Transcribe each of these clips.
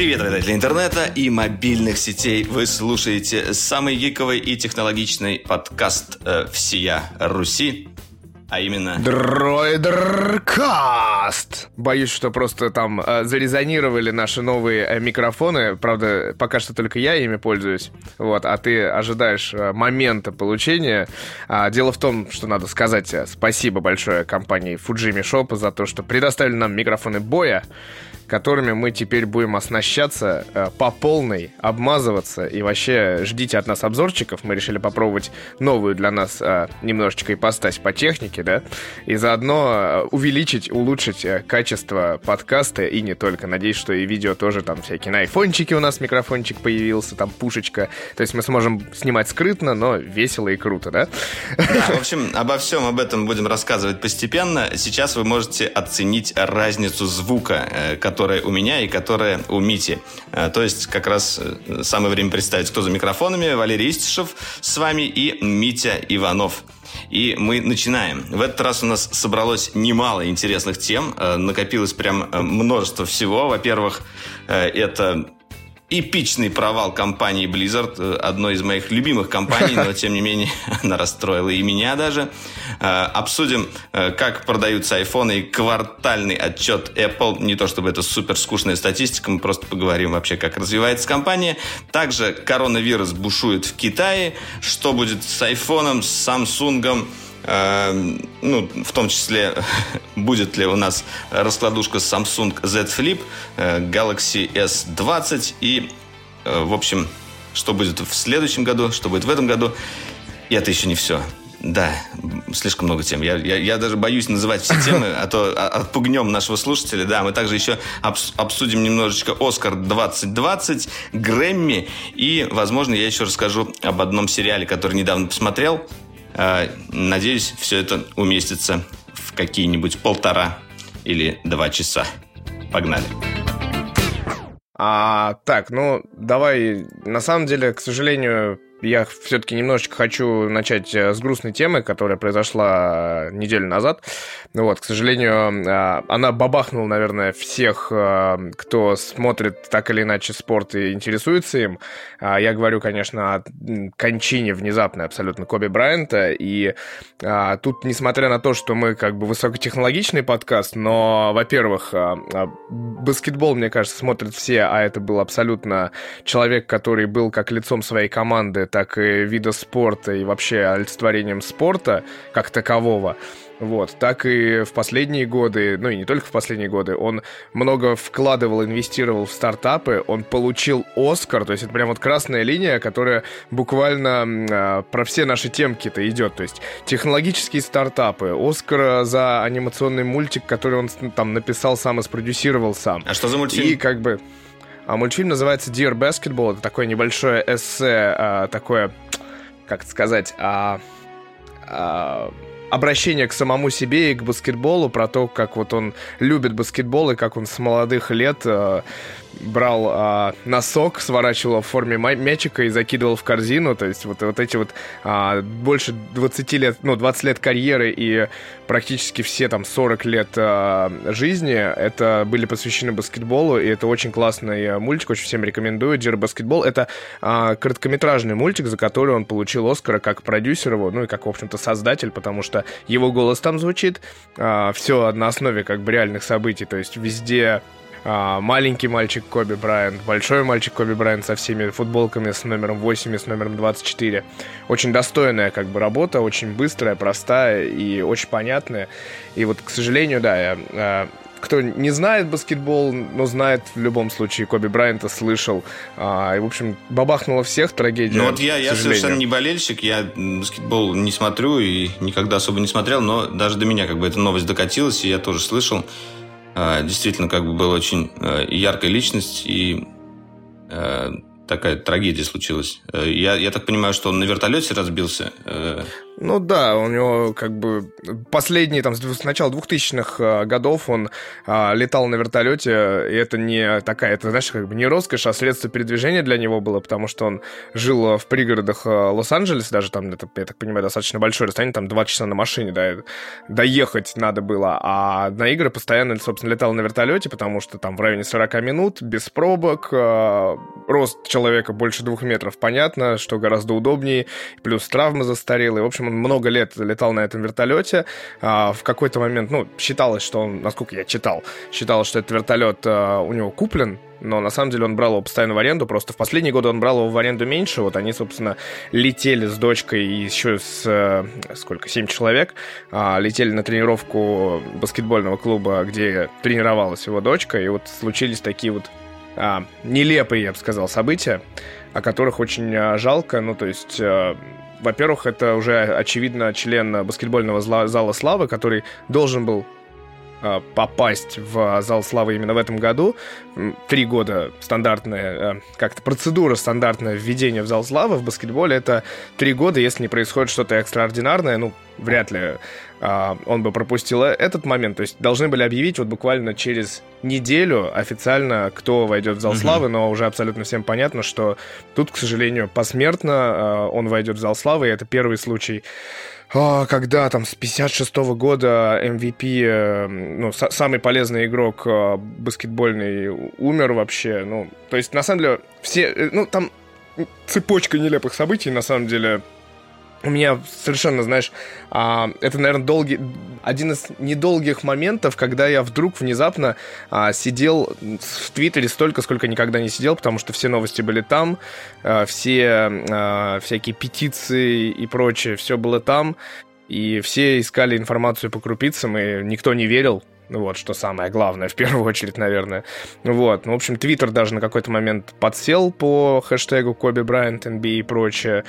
Привет, обитатели интернета и мобильных сетей. Вы слушаете самый гиковый и технологичный подкаст э, всея Руси а именно... Дроидеркаст! Боюсь, что просто там э, зарезонировали наши новые э, микрофоны. Правда, пока что только я ими пользуюсь. Вот, а ты ожидаешь э, момента получения. А, дело в том, что надо сказать э, спасибо большое компании Fujimi Shop за то, что предоставили нам микрофоны боя которыми мы теперь будем оснащаться э, по полной, обмазываться. И вообще ждите от нас обзорчиков. Мы решили попробовать новую для нас э, немножечко ипостась по технике, да, и заодно э, увеличить, улучшить э, качество подкаста и не только. Надеюсь, что и видео тоже там всякие на айфончике у нас микрофончик появился, там пушечка. То есть мы сможем снимать скрытно, но весело и круто, да? да в общем, обо всем об этом будем рассказывать постепенно. Сейчас вы можете оценить разницу звука, э, который которая у меня и которая у Мити. Э, то есть как раз э, самое время представить, кто за микрофонами. Валерий Истишев с вами и Митя Иванов. И мы начинаем. В этот раз у нас собралось немало интересных тем. Э, накопилось прям множество всего. Во-первых, это эпичный провал компании Blizzard, э, одной из моих любимых компаний, но тем не менее она расстроила и меня даже. Э, обсудим, э, как продаются айфоны и квартальный отчет Apple. Не то чтобы это супер скучная статистика, мы просто поговорим вообще, как развивается компания. Также коронавирус бушует в Китае. Что будет с айфоном, с Samsung, ну, в том числе, будет ли у нас раскладушка Samsung Z Flip, э, Galaxy S20 и, э, в общем, что будет в следующем году, что будет в этом году. И это еще не все. Да, слишком много тем. Я, я, я даже боюсь называть все темы, а то отпугнем нашего слушателя. Да, мы также еще обсудим немножечко Оскар 2020, Грэмми и, возможно, я еще расскажу об одном сериале, который недавно посмотрел. Э, надеюсь, все это уместится в какие-нибудь полтора или два часа. Погнали. А, так, ну, давай, на самом деле, к сожалению, я все-таки немножечко хочу начать э, с грустной темы, которая произошла э, неделю назад. Ну вот, к сожалению, э, она бабахнула, наверное, всех, кто смотрит так или иначе спорт и интересуется им. А, я говорю, конечно, о кончине внезапной абсолютно Коби Брайанта. И а, тут, несмотря на то, что мы как бы высокотехнологичный подкаст, но, во-первых, баскетбол, мне кажется, смотрят все, а это был абсолютно человек, который был как лицом своей команды так и вида спорта и вообще олицетворением спорта как такового. Вот, так и в последние годы, ну и не только в последние годы, он много вкладывал, инвестировал в стартапы, он получил Оскар, то есть это прям вот красная линия, которая буквально э, про все наши темки-то идет, то есть технологические стартапы, Оскар за анимационный мультик, который он там написал сам и спродюсировал сам. А что за мультфильм? И как бы... А мультфильм называется Dear Basketball. Это такое небольшое эссе, а, такое, как сказать, а, а, обращение к самому себе и к баскетболу, про то, как вот он любит баскетбол и как он с молодых лет брал а, носок, сворачивал в форме мячика и закидывал в корзину. То есть вот, вот эти вот а, больше 20 лет, ну, 20 лет карьеры и практически все там 40 лет а, жизни, это были посвящены баскетболу, и это очень классный мультик, очень всем рекомендую. Dear Basketball. Это а, короткометражный мультик, за который он получил Оскара как продюсер его, ну и как, в общем-то, создатель, потому что его голос там звучит. А, все на основе как бы реальных событий, то есть везде а, маленький мальчик Коби Брайант, большой мальчик Коби Брайант со всеми футболками с номером 8 и с номером 24. Очень достойная как бы работа, очень быстрая, простая и очень понятная. И вот, к сожалению, да, я, а, кто не знает баскетбол, но знает в любом случае Коби Брайанта, слышал. А, и, в общем, бабахнуло всех трагедия. Ну вот я, я совершенно не болельщик, я баскетбол не смотрю и никогда особо не смотрел, но даже до меня как бы эта новость докатилась, и я тоже слышал. А, действительно как бы была очень э, яркая личность и э, такая трагедия случилась. Э, я, я так понимаю, что он на вертолете разбился. Ну да, у него как бы последние, там, с начала 2000-х а, годов он а, летал на вертолете, и это не такая, это, знаешь, как бы не роскошь, а средство передвижения для него было, потому что он жил в пригородах а, Лос-Анджелеса, даже там, это, я так понимаю, достаточно большое расстояние, там 2 часа на машине, да, доехать надо было, а на игры постоянно, собственно, летал на вертолете, потому что там в районе 40 минут, без пробок, а, рост человека больше двух метров, понятно, что гораздо удобнее, плюс травмы застарелые, в общем, много лет летал на этом вертолете. А, в какой-то момент, ну, считалось, что он, насколько я читал, считалось, что этот вертолет а, у него куплен, но на самом деле он брал его постоянно в аренду, просто в последние годы он брал его в аренду меньше, вот они, собственно, летели с дочкой и еще с, э, сколько, семь человек, а, летели на тренировку баскетбольного клуба, где тренировалась его дочка, и вот случились такие вот а, нелепые, я бы сказал, события, о которых очень жалко, ну, то есть... Во-первых, это уже, очевидно, член баскетбольного зала славы, который должен был а, попасть в зал славы именно в этом году. Три года стандартная, а, как-то процедура стандартная введения в зал славы в баскетболе. Это три года, если не происходит что-то экстраординарное, ну, вряд ли а, он бы пропустил этот момент. То есть должны были объявить вот буквально через неделю официально, кто войдет в зал mm-hmm. славы, но уже абсолютно всем понятно, что тут, к сожалению, посмертно он войдет в зал славы, и это первый случай а, когда там с 56 -го года MVP, э, ну, самый полезный игрок э, баскетбольный умер вообще, ну, то есть, на самом деле, все, э, ну, там цепочка нелепых событий, на самом деле, у меня совершенно, знаешь, а, это, наверное, долгий, один из недолгих моментов, когда я вдруг внезапно а, сидел в Твиттере столько, сколько никогда не сидел, потому что все новости были там, а, все а, всякие петиции и прочее, все было там, и все искали информацию по крупицам, и никто не верил, вот, что самое главное, в первую очередь, наверное. Вот, ну, в общем, Твиттер даже на какой-то момент подсел по хэштегу Коби Брайант, NBA и прочее.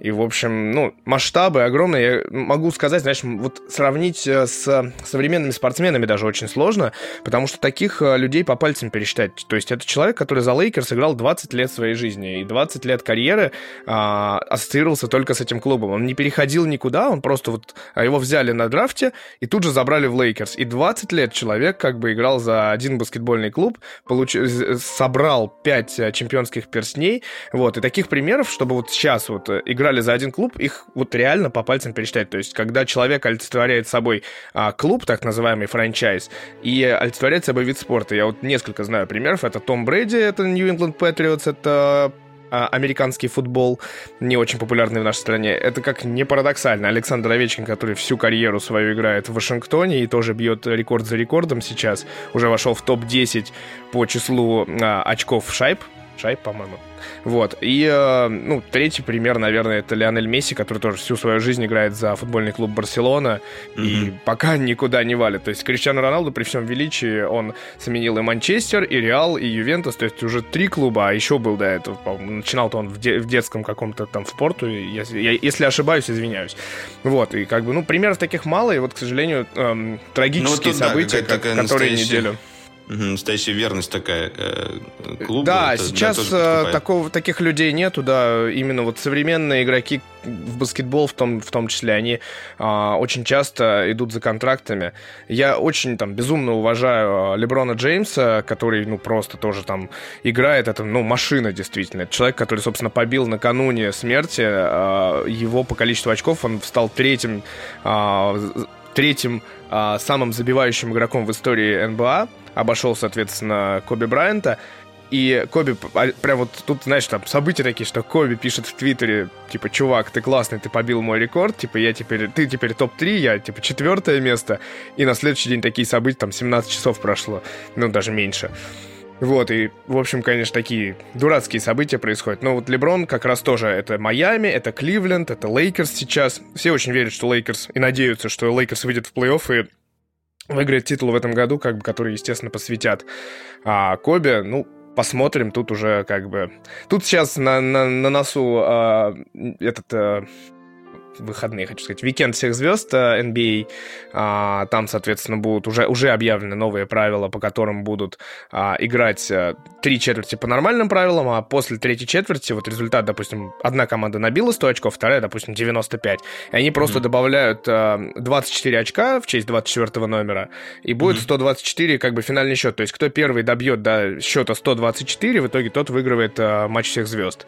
И, в общем, ну, масштабы огромные. Я могу сказать, знаешь, вот сравнить э, с современными спортсменами даже очень сложно, потому что таких э, людей по пальцам пересчитать. То есть это человек, который за Лейкерс играл 20 лет своей жизни, и 20 лет карьеры а, ассоциировался только с этим клубом. Он не переходил никуда, он просто вот а, его взяли на драфте и тут же забрали в Лейкерс. И 20 лет лет человек как бы играл за один баскетбольный клуб, получ... собрал пять э, чемпионских перстней, вот, и таких примеров, чтобы вот сейчас вот э, играли за один клуб, их вот реально по пальцам пересчитать, то есть когда человек олицетворяет собой а, клуб, так называемый франчайз, и олицетворяет собой вид спорта, я вот несколько знаю примеров, это Том Брэди, это England Patriots, это американский футбол, не очень популярный в нашей стране. Это как не парадоксально. Александр Овечкин, который всю карьеру свою играет в Вашингтоне и тоже бьет рекорд за рекордом сейчас, уже вошел в топ-10 по числу а, очков шайб шайб, по-моему. Вот. И, э, ну, третий пример, наверное, это Лионель Месси, который тоже всю свою жизнь играет за футбольный клуб Барселона mm-hmm. и пока никуда не валит. То есть Криштиану Роналду при всем величии он сменил и Манчестер, и Реал, и Ювентус, то есть уже три клуба, а еще был до этого, начинал-то он в, де- в детском каком-то там в порту, если, я, если ошибаюсь, извиняюсь. Вот, и как бы, ну, примеров таких мало, и вот, к сожалению, эм, трагические ну, вот события, да, как, которые неделю. Настоящая верность такая э, клубу. Да, это, сейчас э, такого, таких людей нету, да. Именно вот современные игроки в баскетбол в том, в том числе, они э, очень часто идут за контрактами. Я очень там безумно уважаю а, Леброна Джеймса, который, ну, просто тоже там играет. Это, ну, машина действительно. Это человек, который, собственно, побил накануне смерти э, его по количеству очков. Он стал третьим, э, третьим э, самым забивающим игроком в истории НБА обошел, соответственно, Коби Брайанта. И Коби, а, прям вот тут, знаешь, там события такие, что Коби пишет в Твиттере, типа, чувак, ты классный, ты побил мой рекорд, типа, я теперь, ты теперь топ-3, я, типа, четвертое место. И на следующий день такие события, там, 17 часов прошло, ну, даже меньше. Вот, и, в общем, конечно, такие дурацкие события происходят. Но вот Леброн как раз тоже, это Майами, это Кливленд, это Лейкерс сейчас. Все очень верят, что Лейкерс, и надеются, что Лейкерс выйдет в плей-офф и выиграет титул в этом году, как бы, который, естественно, посвятят а, Коби. Ну, посмотрим, тут уже как бы... Тут сейчас на, на, на носу а, этот... А, выходные, хочу сказать, Weekend всех звезд NBA. А, там, соответственно, будут уже, уже объявлены новые правила, по которым будут а, играть три четверти по нормальным правилам, а после третьей четверти вот результат, допустим, одна команда набила 100 очков, вторая, допустим, 95. И они просто mm-hmm. добавляют 24 очка в честь 24 номера, и будет mm-hmm. 124 как бы финальный счет. То есть кто первый добьет до счета 124, в итоге тот выигрывает матч всех звезд.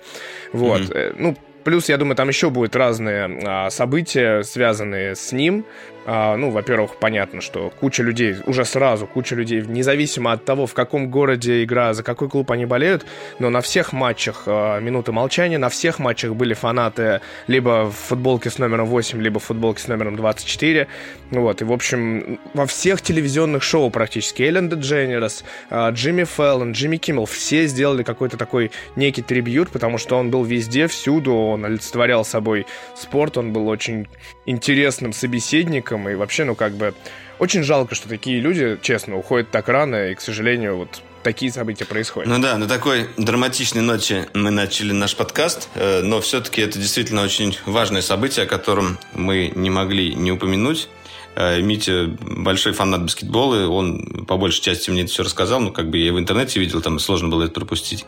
Вот. Mm-hmm. Ну, Плюс, я думаю, там еще будут разные а, события, связанные с ним. А, ну, во-первых, понятно, что куча людей, уже сразу куча людей, независимо от того, в каком городе игра, за какой клуб они болеют, но на всех матчах а, минуты молчания, на всех матчах были фанаты либо в футболке с номером 8, либо в футболке с номером 24. Вот, и, в общем, во всех телевизионных шоу практически Эллен Дедженерас, а, Джимми Феллон, Джимми Киммел, все сделали какой-то такой некий трибьют, потому что он был везде, всюду, он олицетворял собой спорт, он был очень интересным собеседником, и вообще, ну, как бы, очень жалко, что такие люди, честно, уходят так рано, и, к сожалению, вот такие события происходят. Ну да, на такой драматичной ноте мы начали наш подкаст, э, но все-таки это действительно очень важное событие, о котором мы не могли не упомянуть. Э, Митя большой фанат баскетбола, он по большей части мне это все рассказал, ну как бы я в интернете видел, там сложно было это пропустить.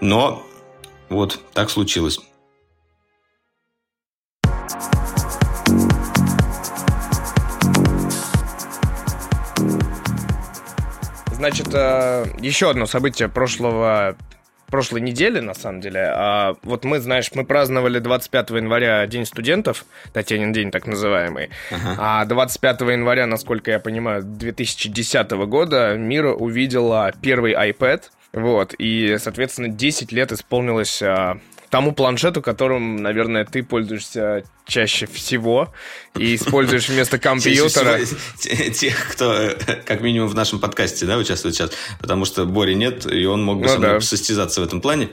Но вот так случилось. Значит, э, еще одно событие прошлого прошлой недели, на самом деле. А вот мы, знаешь, мы праздновали 25 января День студентов, Татьянин день так называемый. Ага. А 25 января, насколько я понимаю, 2010 года мир увидела первый iPad. Вот, и, соответственно, 10 лет исполнилось а, тому планшету, которым, наверное, ты пользуешься чаще всего и используешь вместо компьютера. Тех, кто как минимум в нашем подкасте да, участвует сейчас, потому что Бори нет, и он мог бы ну, со мной да. состязаться в этом плане.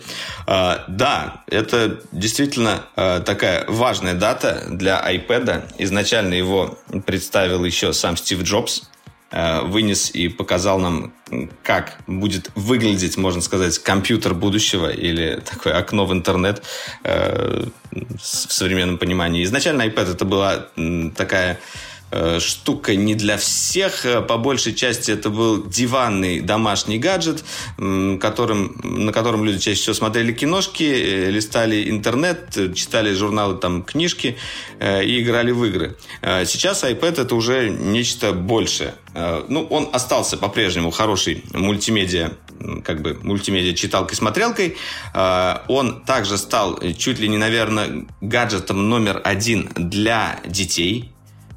А, да, это действительно а, такая важная дата для iPad. Изначально его представил еще сам Стив Джобс, вынес и показал нам, как будет выглядеть, можно сказать, компьютер будущего или такое окно в интернет э, в современном понимании. Изначально iPad это была такая Э, штука не для всех. Э, по большей части это был диванный домашний гаджет, которым, на котором люди чаще всего смотрели киношки, э, листали интернет, читали журналы, там, книжки и играли в игры. Сейчас iPad это уже нечто большее. Ну, он остался по-прежнему хороший мультимедиа, как бы мультимедиа-читалкой-смотрелкой. Он также стал чуть ли не, наверное, гаджетом номер один для детей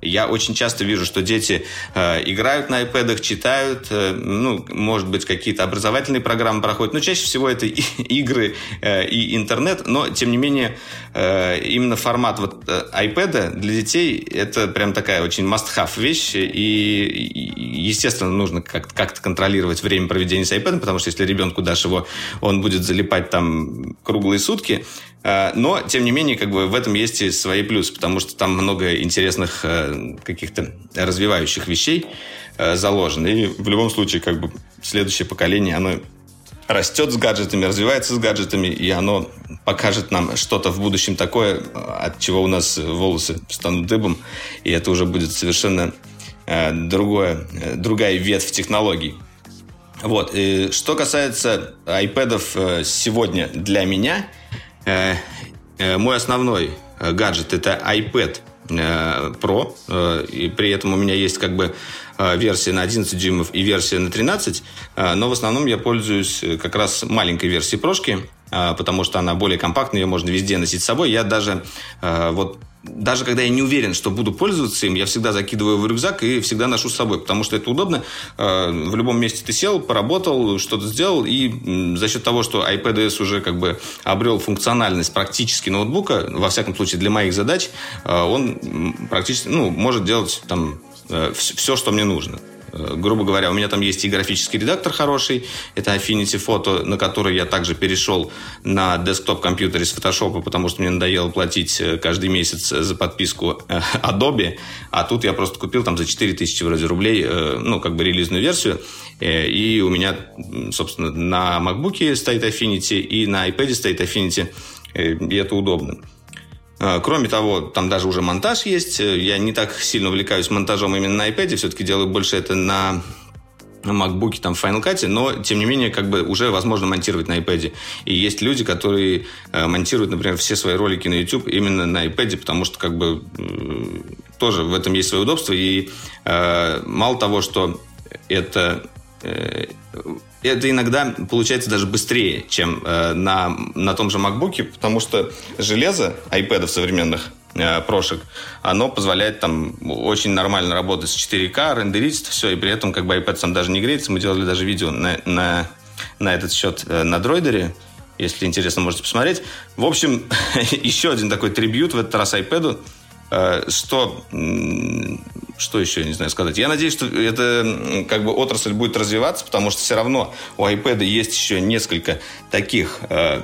я очень часто вижу, что дети э, играют на iPad, читают, э, ну, может быть, какие-то образовательные программы проходят, но чаще всего это и, игры э, и интернет, но, тем не менее, именно формат вот iPad для детей это прям такая очень must-have вещь, и, естественно, нужно как-то как контролировать время проведения с iPad, потому что если ребенку дашь его, он будет залипать там круглые сутки, но, тем не менее, как бы в этом есть и свои плюсы, потому что там много интересных э, каких-то развивающих вещей э, заложено. И в любом случае, как бы следующее поколение, оно растет с гаджетами, развивается с гаджетами, и оно покажет нам что-то в будущем такое, от чего у нас волосы станут дыбом, и это уже будет совершенно другое, другая ветвь технологий. Вот. И что касается iPad сегодня для меня – Э, э, мой основной э, гаджет это iPad Pro, и при этом у меня есть как бы версия на 11 дюймов и версия на 13, но в основном я пользуюсь как раз маленькой версией прошки, потому что она более компактная, ее можно везде носить с собой. Я даже вот даже когда я не уверен, что буду пользоваться им, я всегда закидываю в рюкзак и всегда ношу с собой, потому что это удобно. Э, в любом месте ты сел, поработал, что-то сделал, и за счет того, что iPadOS уже как бы обрел функциональность практически ноутбука, во всяком случае для моих задач, э, он практически, ну, может делать там э, все, что мне нужно. Э, грубо говоря, у меня там есть и графический редактор хороший, это Affinity Photo, на который я также перешел на десктоп-компьютере с Photoshop, потому что мне надоело платить э, каждый месяц за подписку э, Adobe, а тут я просто купил там за 4000 вроде рублей, ну, как бы релизную версию, и у меня, собственно, на MacBook стоит Affinity, и на iPad стоит Affinity, и это удобно. А, кроме того, там даже уже монтаж есть. Я не так сильно увлекаюсь монтажом именно на iPad, все-таки делаю больше это на на MacBook, там, в Final Cut, но, тем не менее, как бы уже возможно монтировать на iPad. И есть люди, которые э, монтируют, например, все свои ролики на YouTube именно на iPad, потому что, как бы, э, тоже в этом есть свое удобство. И э, мало того, что это э, это иногда получается даже быстрее, чем э, на, на том же MacBook, потому что железо iPad современных э, прошек, оно позволяет там очень нормально работать с 4К, рендерить все, и при этом как бы iPad сам даже не греется. Мы делали даже видео на, на, на этот счет э, на дроидере. Если интересно, можете посмотреть. В общем, еще один такой трибют в этот раз iPad. Э, что что еще, я не знаю, сказать. Я надеюсь, что эта как бы отрасль будет развиваться, потому что все равно у iPad есть еще несколько таких, э,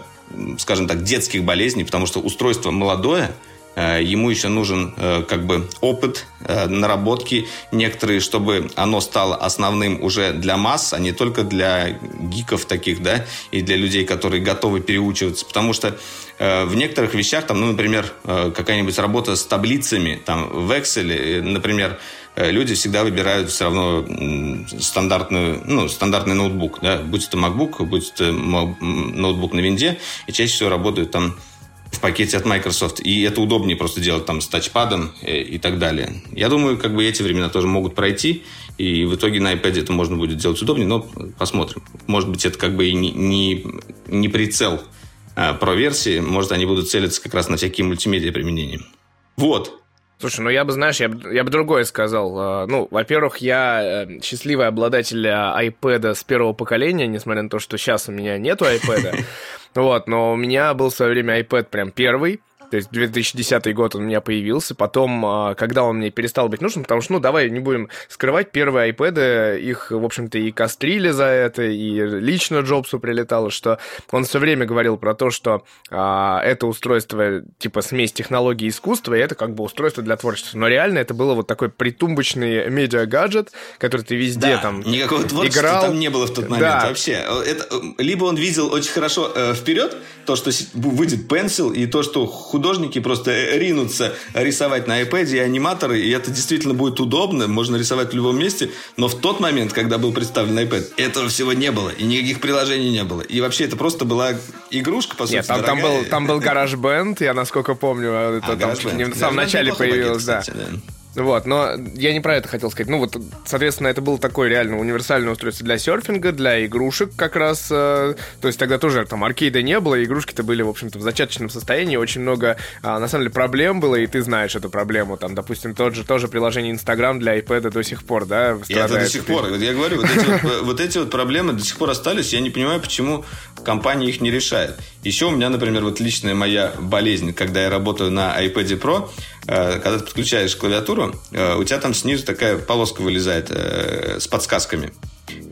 скажем так, детских болезней, потому что устройство молодое, ему еще нужен э, как бы опыт, э, наработки некоторые, чтобы оно стало основным уже для масс, а не только для гиков таких, да, и для людей, которые готовы переучиваться. Потому что в некоторых вещах, там, ну, например, какая-нибудь работа с таблицами, там, в Excel, например, люди всегда выбирают все равно стандартную, ну, стандартный ноутбук, да, будь это MacBook, будь это ноутбук на винде, и чаще всего работают там в пакете от Microsoft. И это удобнее просто делать там с тачпадом э, и так далее. Я думаю, как бы эти времена тоже могут пройти. И в итоге на iPad это можно будет делать удобнее, но посмотрим. Может быть, это как бы и не, не, не прицел а, про версии. Может, они будут целиться как раз на всякие мультимедиа применения. Вот. Слушай, ну я бы, знаешь, я бы, я бы другое сказал. А, ну, во-первых, я э, счастливый обладатель iPad с первого поколения, несмотря на то, что сейчас у меня нету iPad. Вот, но у меня был в свое время iPad прям первый. То есть 2010 год он у меня появился. Потом, а, когда он мне перестал быть нужен, потому что, ну, давай не будем скрывать, первые iPad, их, в общем-то, и кострили за это, и лично Джобсу прилетало, что он все время говорил про то, что а, это устройство, типа, смесь технологий и искусства, и это как бы устройство для творчества. Но реально это было вот такой притумбочный медиа-гаджет, который ты везде да, там никакого творчества играл. там не было в тот момент да. вообще. Это, либо он видел очень хорошо э, вперед то, что выйдет пенсил, и то, что художники просто ринутся рисовать на iPad и аниматоры, и это действительно будет удобно, можно рисовать в любом месте, но в тот момент, когда был представлен iPad, этого всего не было, и никаких приложений не было. И вообще это просто была игрушка, по сути, Нет, там, там был, там был GarageBand, я насколько помню, это а, там в самом начале появилось, да. да. Вот, но я не про это хотел сказать. Ну вот, соответственно, это было такое реально универсальное устройство для серфинга, для игрушек как раз. Э, то есть тогда тоже там аркейда не было, игрушки-то были, в общем-то, в зачаточном состоянии. Очень много, э, на самом деле, проблем было, и ты знаешь эту проблему. Там, допустим, тот же тоже приложение Инстаграм для iPad до сих пор, да, И это до сих пор. Я говорю, вот эти вот, вот эти вот проблемы до сих пор остались. Я не понимаю, почему компания их не решает. Еще у меня, например, вот личная моя болезнь, когда я работаю на iPad Pro, когда ты подключаешь клавиатуру, э, у тебя там снизу такая полоска вылезает э, с подсказками.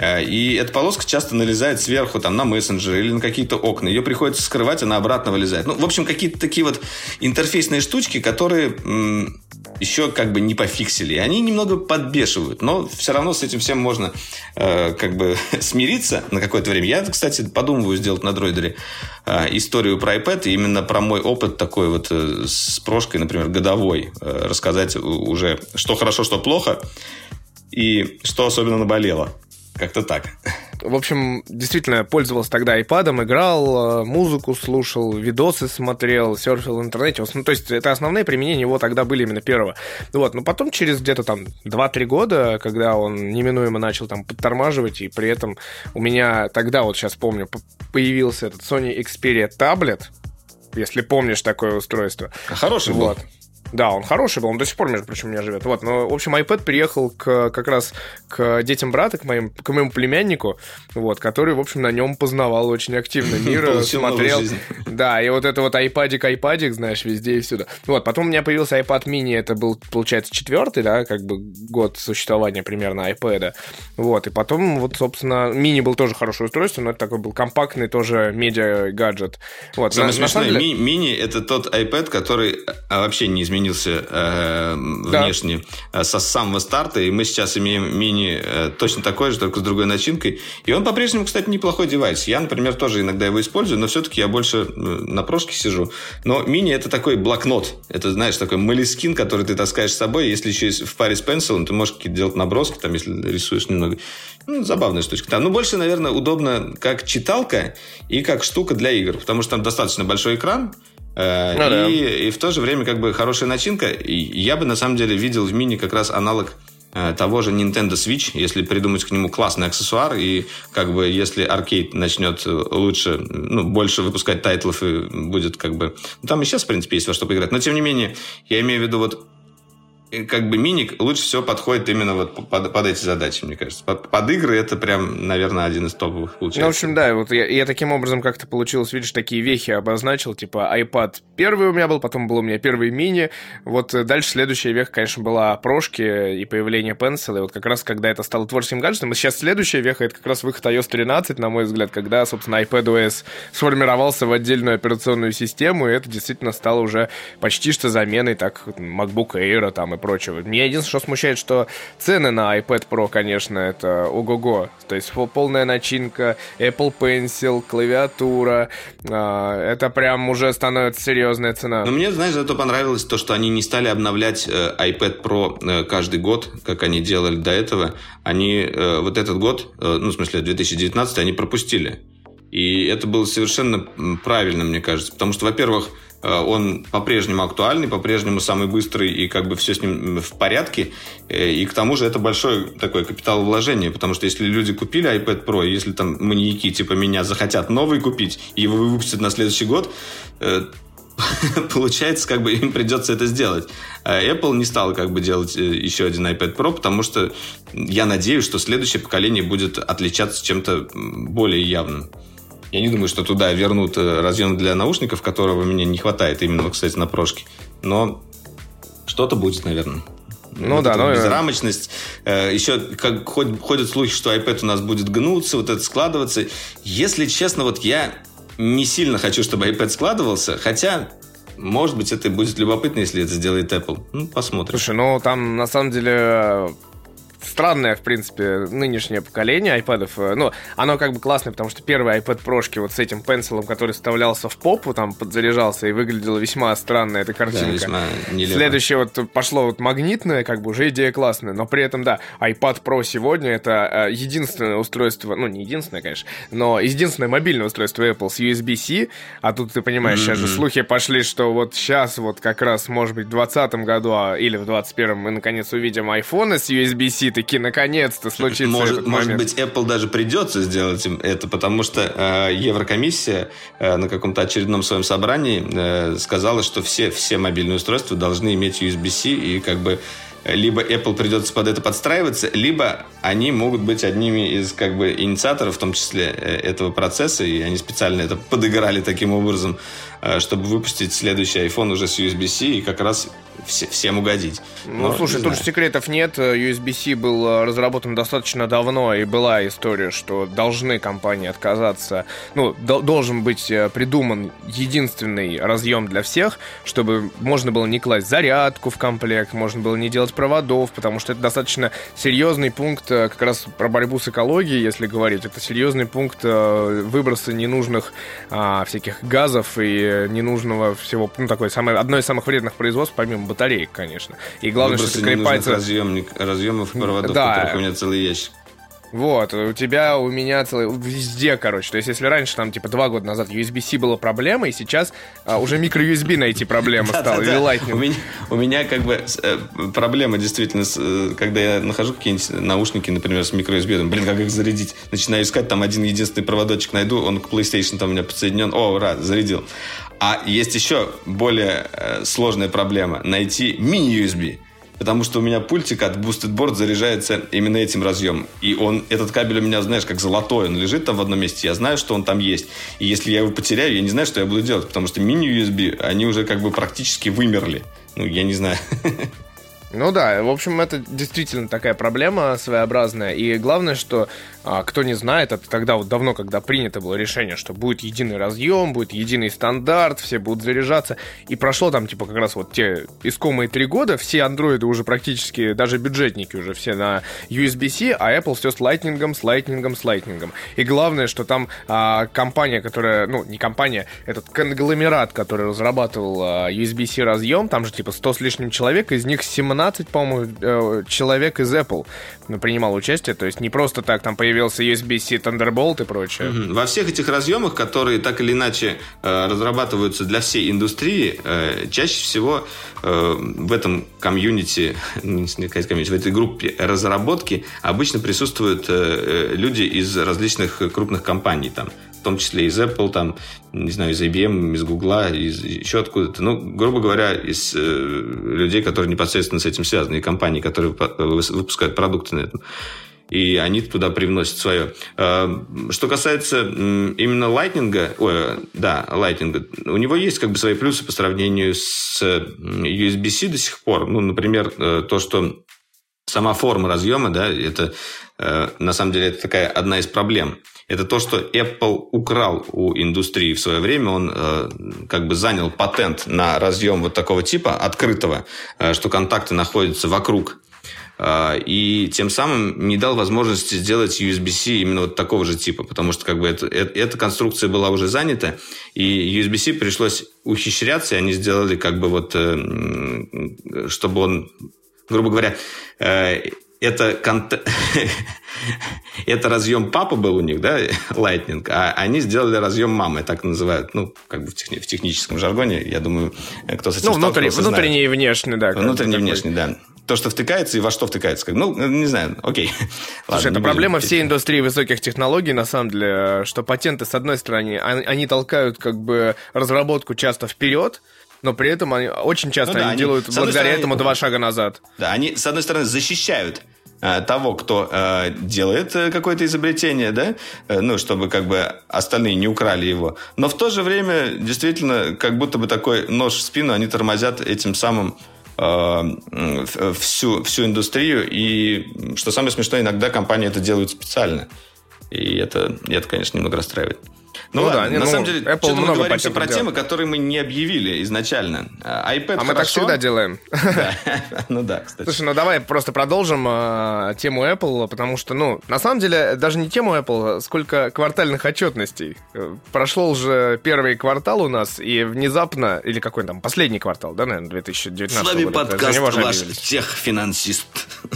И эта полоска часто налезает сверху там, на мессенджеры или на какие-то окна. Ее приходится скрывать, она обратно вылезает. Ну, в общем, какие-то такие вот интерфейсные штучки, которые еще как бы не пофиксили. Они немного подбешивают, но все равно с этим всем можно э, как бы смириться на какое-то время. Я, кстати, подумываю сделать на дроидере э, историю про iPad, и именно про мой опыт такой вот э, с прошкой, например, годовой, э, рассказать уже, что хорошо, что плохо, и что особенно наболело. Как-то так. В общем, действительно, пользовался тогда iPad, играл, э, музыку слушал, видосы смотрел, серфил в интернете. Ну, то есть, это основные применения его тогда были именно первого. Вот, но потом через где-то там 2-3 года, когда он неминуемо начал там подтормаживать, и при этом у меня тогда, вот сейчас помню, появился этот Sony Xperia Tablet, если помнишь такое устройство. Хороший вот. был. Да, он хороший был, он до сих пор, между прочим, у меня живет. Вот, но, в общем, iPad приехал к, как раз к детям брата, к, моим, к моему племяннику, вот, который, в общем, на нем познавал очень активно мир, смотрел. Да, и вот это вот iPadик, iPadик, знаешь, везде и всюду. Вот, потом у меня появился iPad mini, это был, получается, четвертый, да, как бы год существования примерно iPad. Вот, и потом, вот, собственно, мини был тоже хорошее устройство, но это такой был компактный тоже медиа-гаджет. Вот, Самое на, смешное, на деле... ми- мини — это тот iPad, который а, вообще не изменился изменился э, да. внешне э, со самого старта, и мы сейчас имеем мини э, точно такой же, только с другой начинкой. И он по-прежнему, кстати, неплохой девайс. Я, например, тоже иногда его использую, но все-таки я больше э, на прошке сижу. Но мини это такой блокнот. Это, знаешь, такой малискин, который ты таскаешь с собой. Если еще есть в паре с пенсилом, ты можешь какие-то делать наброски, там, если рисуешь немного. Ну, забавная штучка. Да, ну, больше, наверное, удобно как читалка и как штука для игр, потому что там достаточно большой экран, ну, и, да. и в то же время как бы хорошая начинка. Я бы на самом деле видел в мини как раз аналог э, того же Nintendo Switch, если придумать к нему классный аксессуар, и как бы если аркейд начнет лучше, ну, больше выпускать тайтлов и будет как бы... Ну, там и сейчас, в принципе, есть во что поиграть. Но, тем не менее, я имею в виду вот как бы миник лучше всего подходит именно вот под, под эти задачи, мне кажется. Под, под игры это прям, наверное, один из топовых получается. Ну, в общем, да, вот я, я таким образом как-то получилось, видишь, такие вехи обозначил, типа iPad первый у меня был, потом был у меня первый мини, вот дальше следующая веха, конечно, была прошки и появление Pencil, и вот как раз когда это стало творческим гаджетом, и сейчас следующая веха, это как раз выход iOS 13, на мой взгляд, когда, собственно, iPadOS сформировался в отдельную операционную систему, и это действительно стало уже почти что заменой, так, MacBook Air там и прочего. Меня единственное, что смущает, что цены на iPad Pro, конечно, это ого-го. То есть полная начинка, Apple Pencil, клавиатура. Э, это прям уже становится серьезная цена. Но мне, знаешь, зато понравилось то, что они не стали обновлять э, iPad Pro э, каждый год, как они делали до этого. Они э, вот этот год, ну, в смысле, 2019, они пропустили. И это было совершенно правильно, мне кажется. Потому что, во-первых, он по-прежнему актуальный, по-прежнему самый быстрый, и как бы все с ним в порядке. Э, и к тому же это большое такое капиталовложение, потому что если люди купили iPad Pro, если там маньяки типа меня захотят новый купить, и его выпустят на следующий год, э, получается, как бы им придется это сделать. А Apple не стал как бы делать еще один iPad Pro, потому что я надеюсь, что следующее поколение будет отличаться чем-то более явным. Я не думаю, что туда вернут э, разъем для наушников, которого мне не хватает именно, кстати, на прошке. Но что-то будет, наверное. Ну вот да, ну безрамочность. Э, еще как ходят слухи, что iPad у нас будет гнуться, вот это складываться. Если честно, вот я не сильно хочу, чтобы iPad складывался, хотя может быть, это будет любопытно, если это сделает Apple. Ну, посмотрим. Слушай, ну там на самом деле странное, в принципе, нынешнее поколение iPad. Э, ну, оно как бы классное, потому что первый iPad прошки вот с этим пенсилом, который вставлялся в попу, там подзаряжался и выглядела весьма странная эта картинка. Да, весьма Следующее вот пошло вот магнитное, как бы уже идея классная, но при этом, да, iPad Pro сегодня это э, единственное устройство, ну, не единственное, конечно, но единственное мобильное устройство Apple с USB-C, а тут, ты понимаешь, mm-hmm. сейчас же слухи пошли, что вот сейчас вот как раз, может быть, в 2020 году а, или в 2021 мы наконец увидим iPhone с USB-C таки наконец-то случится может, этот может быть, Apple даже придется сделать им это, потому что э, Еврокомиссия э, на каком-то очередном своем собрании э, сказала, что все, все мобильные устройства должны иметь USB-C и как бы либо Apple придется под это подстраиваться, либо они могут быть одними из как бы инициаторов, в том числе э, этого процесса, и они специально это подыграли таким образом, э, чтобы выпустить следующий iPhone уже с USB-C и как раз все, всем угодить. Ну, Но, слушай, тут же секретов нет. USB-C был э, разработан достаточно давно, и была история, что должны компании отказаться. Ну, должен быть э, придуман единственный разъем для всех, чтобы можно было не класть зарядку в комплект, можно было не делать проводов, потому что это достаточно серьезный пункт э, как раз про борьбу с экологией, если говорить. Это серьезный пункт выброса ненужных а, всяких газов и ненужного всего, ну, такое самое, одно из самых вредных производств, помимо батареек, конечно. И главное, Выбросы что это крепается... Разъемник, разъемов проводов, да. которых у меня целый ящик. Вот, у тебя, у меня целый, везде, короче. То есть, если раньше, там, типа, два года назад USB-C было проблемой, сейчас а, уже микро-USB найти проблема стала, или Lightning. У меня, как бы, э, проблема, действительно, э, когда я нахожу какие-нибудь наушники, например, с микро-USB, блин, как их зарядить? Начинаю искать, там, один единственный проводочек найду, он к PlayStation там у меня подсоединен, о, ура, зарядил. А есть еще более э, сложная проблема. Найти мини-USB. Потому что у меня пультик от Boosted Board заряжается именно этим разъемом. И он, этот кабель у меня, знаешь, как золотой. Он лежит там в одном месте. Я знаю, что он там есть. И если я его потеряю, я не знаю, что я буду делать. Потому что мини-USB, они уже как бы практически вымерли. Ну, я не знаю. Ну да, в общем, это действительно такая проблема своеобразная. И главное, что а, кто не знает, это тогда вот давно, когда принято было решение, что будет единый разъем, будет единый стандарт, все будут заряжаться. И прошло там, типа, как раз вот те искомые три года, все андроиды уже практически, даже бюджетники уже все на USB-C, а Apple все с Lightning, с Lightning, с Lightning. И главное, что там а, компания, которая, ну, не компания, этот конгломерат, который разрабатывал а, USB-C разъем, там же типа 100 с лишним человек, из них 17, по-моему, э, человек из Apple принимал участие, то есть не просто так там появился USB-C Thunderbolt и прочее. Угу. Во всех этих разъемах, которые так или иначе э, разрабатываются для всей индустрии, э, чаще всего э, в этом комьюнити, не сказать в этой группе разработки обычно присутствуют э, люди из различных крупных компаний, там, том числе из Apple, там, не знаю, из IBM, из Google, из еще откуда-то. Ну, грубо говоря, из э, людей, которые непосредственно с этим связаны, и компаний, которые выпускают продукты на этом. И они туда привносят свое. Э, что касается именно Lightning, ой, да, Lightning, у него есть как бы свои плюсы по сравнению с USB-C до сих пор. Ну, например, э, то, что сама форма разъема, да, это э, на самом деле это такая одна из проблем это то, что Apple украл у индустрии в свое время. Он э, как бы занял патент на разъем вот такого типа, открытого, э, что контакты находятся вокруг э, и тем самым не дал возможности сделать USB-C именно вот такого же типа, потому что как бы это, это, эта конструкция была уже занята, и USB-C пришлось ухищряться, и они сделали как бы вот, э, чтобы он, грубо говоря, э, это, конт... это разъем папы был у них, да, Lightning, а они сделали разъем мамы, так называют, ну, как бы в, техни... в техническом жаргоне, я думаю, кто с этим Ну, внутренний, внутренний и внешний, да. Внутренний и внешний, да. То, что втыкается и во что втыкается. Ну, не знаю, окей. Слушай, Ладно, это проблема всей индустрии высоких технологий, на самом деле, что патенты, с одной стороны, они толкают как бы разработку часто вперед, но при этом они очень часто ну, да, они делают благодаря стороны, этому два шага назад. Да, они, с одной стороны, защищают э, того, кто э, делает э, какое-то изобретение, да, э, ну, чтобы как бы остальные не украли его. Но в то же время, действительно, как будто бы такой нож в спину они тормозят этим самым э, всю, всю индустрию. И, что самое смешное, иногда компании это делают специально. И это, это конечно, немного расстраивает. Ну, ну ладно, да, на ну, самом деле, Apple много мы говорим про темы, которые мы не объявили изначально. А, iPad А хорошо. мы так всегда делаем. Ну да, кстати. Слушай, ну давай просто продолжим а, тему Apple, потому что, ну, на самом деле, даже не тему Apple, сколько квартальных отчетностей. Прошел уже первый квартал у нас, и внезапно, или какой там, последний квартал, да, наверное, 2019 года. С вами подкаст ваш техфинансист.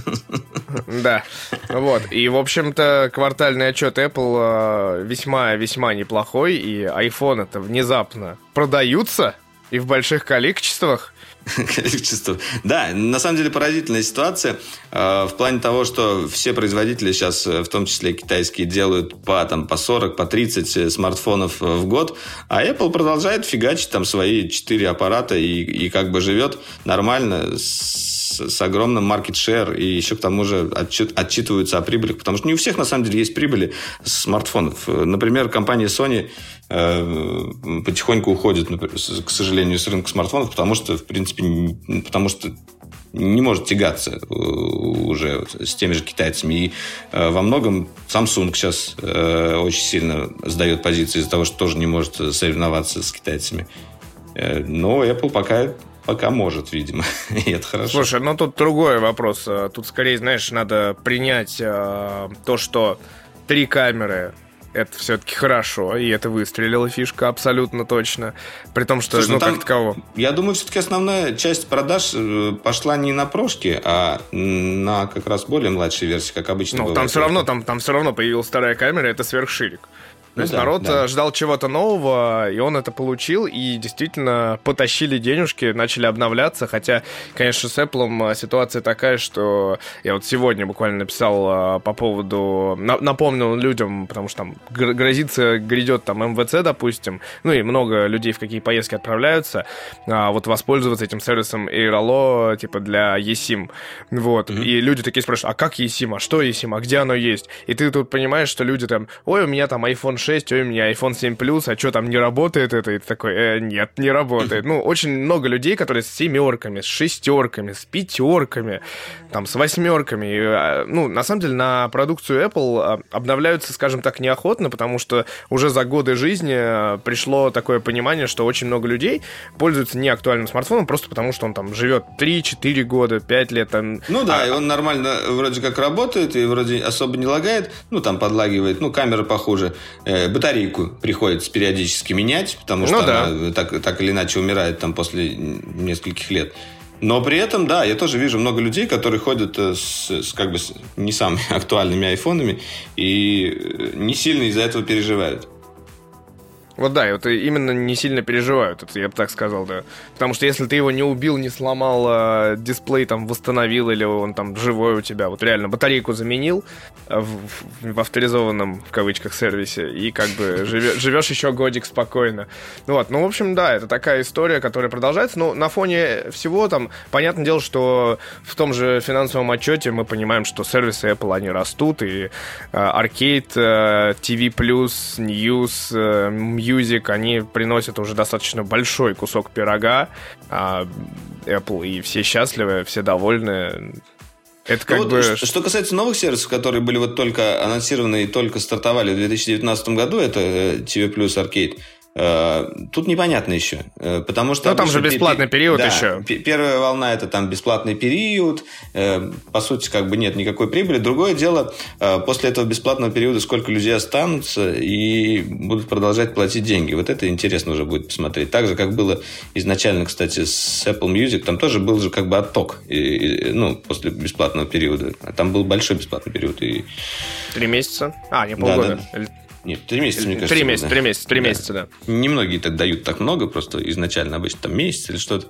Да, вот. И, в общем-то, квартальный отчет Apple весьма-весьма неплохой и iPhone это внезапно продаются и в больших количествах. количество. Да, на самом деле поразительная ситуация э, в плане того, что все производители сейчас, э, в том числе китайские, делают по, там, по 40, по 30 э, смартфонов в год, а Apple продолжает фигачить там свои 4 аппарата и, и как бы живет нормально с с, огромным market share и еще к тому же отчет, отчитываются о прибылях, потому что не у всех на самом деле есть прибыли смартфонов. Например, компания Sony э, потихоньку уходит, к сожалению, с рынка смартфонов, потому что, в принципе, потому что не может тягаться э, уже с теми же китайцами. И э, во многом Samsung сейчас э, очень сильно сдает позиции из-за того, что тоже не может соревноваться с китайцами. Но Apple пока Пока может, видимо. И это хорошо. Слушай, ну тут другой вопрос. Тут скорее, знаешь, надо принять э, то, что три камеры это все-таки хорошо, и это выстрелила фишка абсолютно точно. При том, что, Слушай, ну, ну там, как таково. Я думаю, все-таки основная часть продаж э, пошла не на прошки, а на как раз более младшей версии, как обычно Ну, там все равно, там, там все равно появилась вторая камера, это сверхширик. То ну есть да, народ да. Э, ждал чего-то нового, и он это получил, и действительно потащили денежки, начали обновляться, хотя, конечно, с Apple э, ситуация такая, что я вот сегодня буквально написал э, по поводу, напомнил людям, потому что там грозится, грядет там МВЦ, допустим, ну и много людей в какие поездки отправляются, а вот воспользоваться этим сервисом AirAllo, типа для eSIM, вот, mm-hmm. и люди такие спрашивают, а как eSIM, а что eSIM, а где оно есть? И ты тут понимаешь, что люди там, ой, у меня там iPhone 6, ой, у меня iPhone 7 Plus, а что там не работает это? И ты такой, э, нет, не работает. Ну, очень много людей, которые с семерками, с шестерками, с пятерками, там, с восьмерками. И, а, ну, на самом деле, на продукцию Apple а, обновляются, скажем так, неохотно, потому что уже за годы жизни а, пришло такое понимание, что очень много людей пользуются неактуальным смартфоном просто потому, что он там живет 3-4 года, 5 лет. Там, ну да, а... и он нормально вроде как работает, и вроде особо не лагает, ну там подлагивает, ну камера похуже. Э, батарейку приходится периодически менять, потому что ну, да. она так, так или иначе умирает там после нескольких лет. Но при этом, да, я тоже вижу много людей, которые ходят э, с, с как бы с не самыми актуальными айфонами и э, не сильно из-за этого переживают. Вот да, и вот именно не сильно переживают, это я бы так сказал, да. Потому что если ты его не убил, не сломал, а дисплей там восстановил, или он там живой у тебя, вот реально батарейку заменил а, в, в, авторизованном, в кавычках, сервисе, и как бы живешь, еще годик спокойно. Ну вот, ну, в общем, да, это такая история, которая продолжается, но на фоне всего там, понятное дело, что в том же финансовом отчете мы понимаем, что сервисы Apple, они растут, и э, Arcade, э, TV+, News, э, Music, они приносят уже достаточно большой кусок пирога. А Apple и все счастливы, все довольны. Это как ну, бы... Вот, что касается новых сервисов, которые были вот только анонсированы и только стартовали в 2019 году, это э, TV Plus Arcade, тут непонятно еще, э, потому что... Ну, там же бесплатный период да, еще. Первая волна – это там бесплатный период, э, по сути, как бы нет никакой прибыли. Другое дело, после этого бесплатного периода сколько людей останутся и будут продолжать платить деньги. Вот это интересно уже будет посмотреть. Так же, как было изначально, кстати, с Apple Music, там тоже был же как бы отток, и, и, ну, после бесплатного периода. Там был большой бесплатный период. И... Три месяца? А, не полгода. Да, да. Нет, три месяца, мне кажется. Три месяца, три месяца, три месяца, да. Немногие так дают так много, просто изначально обычно там месяц или что-то.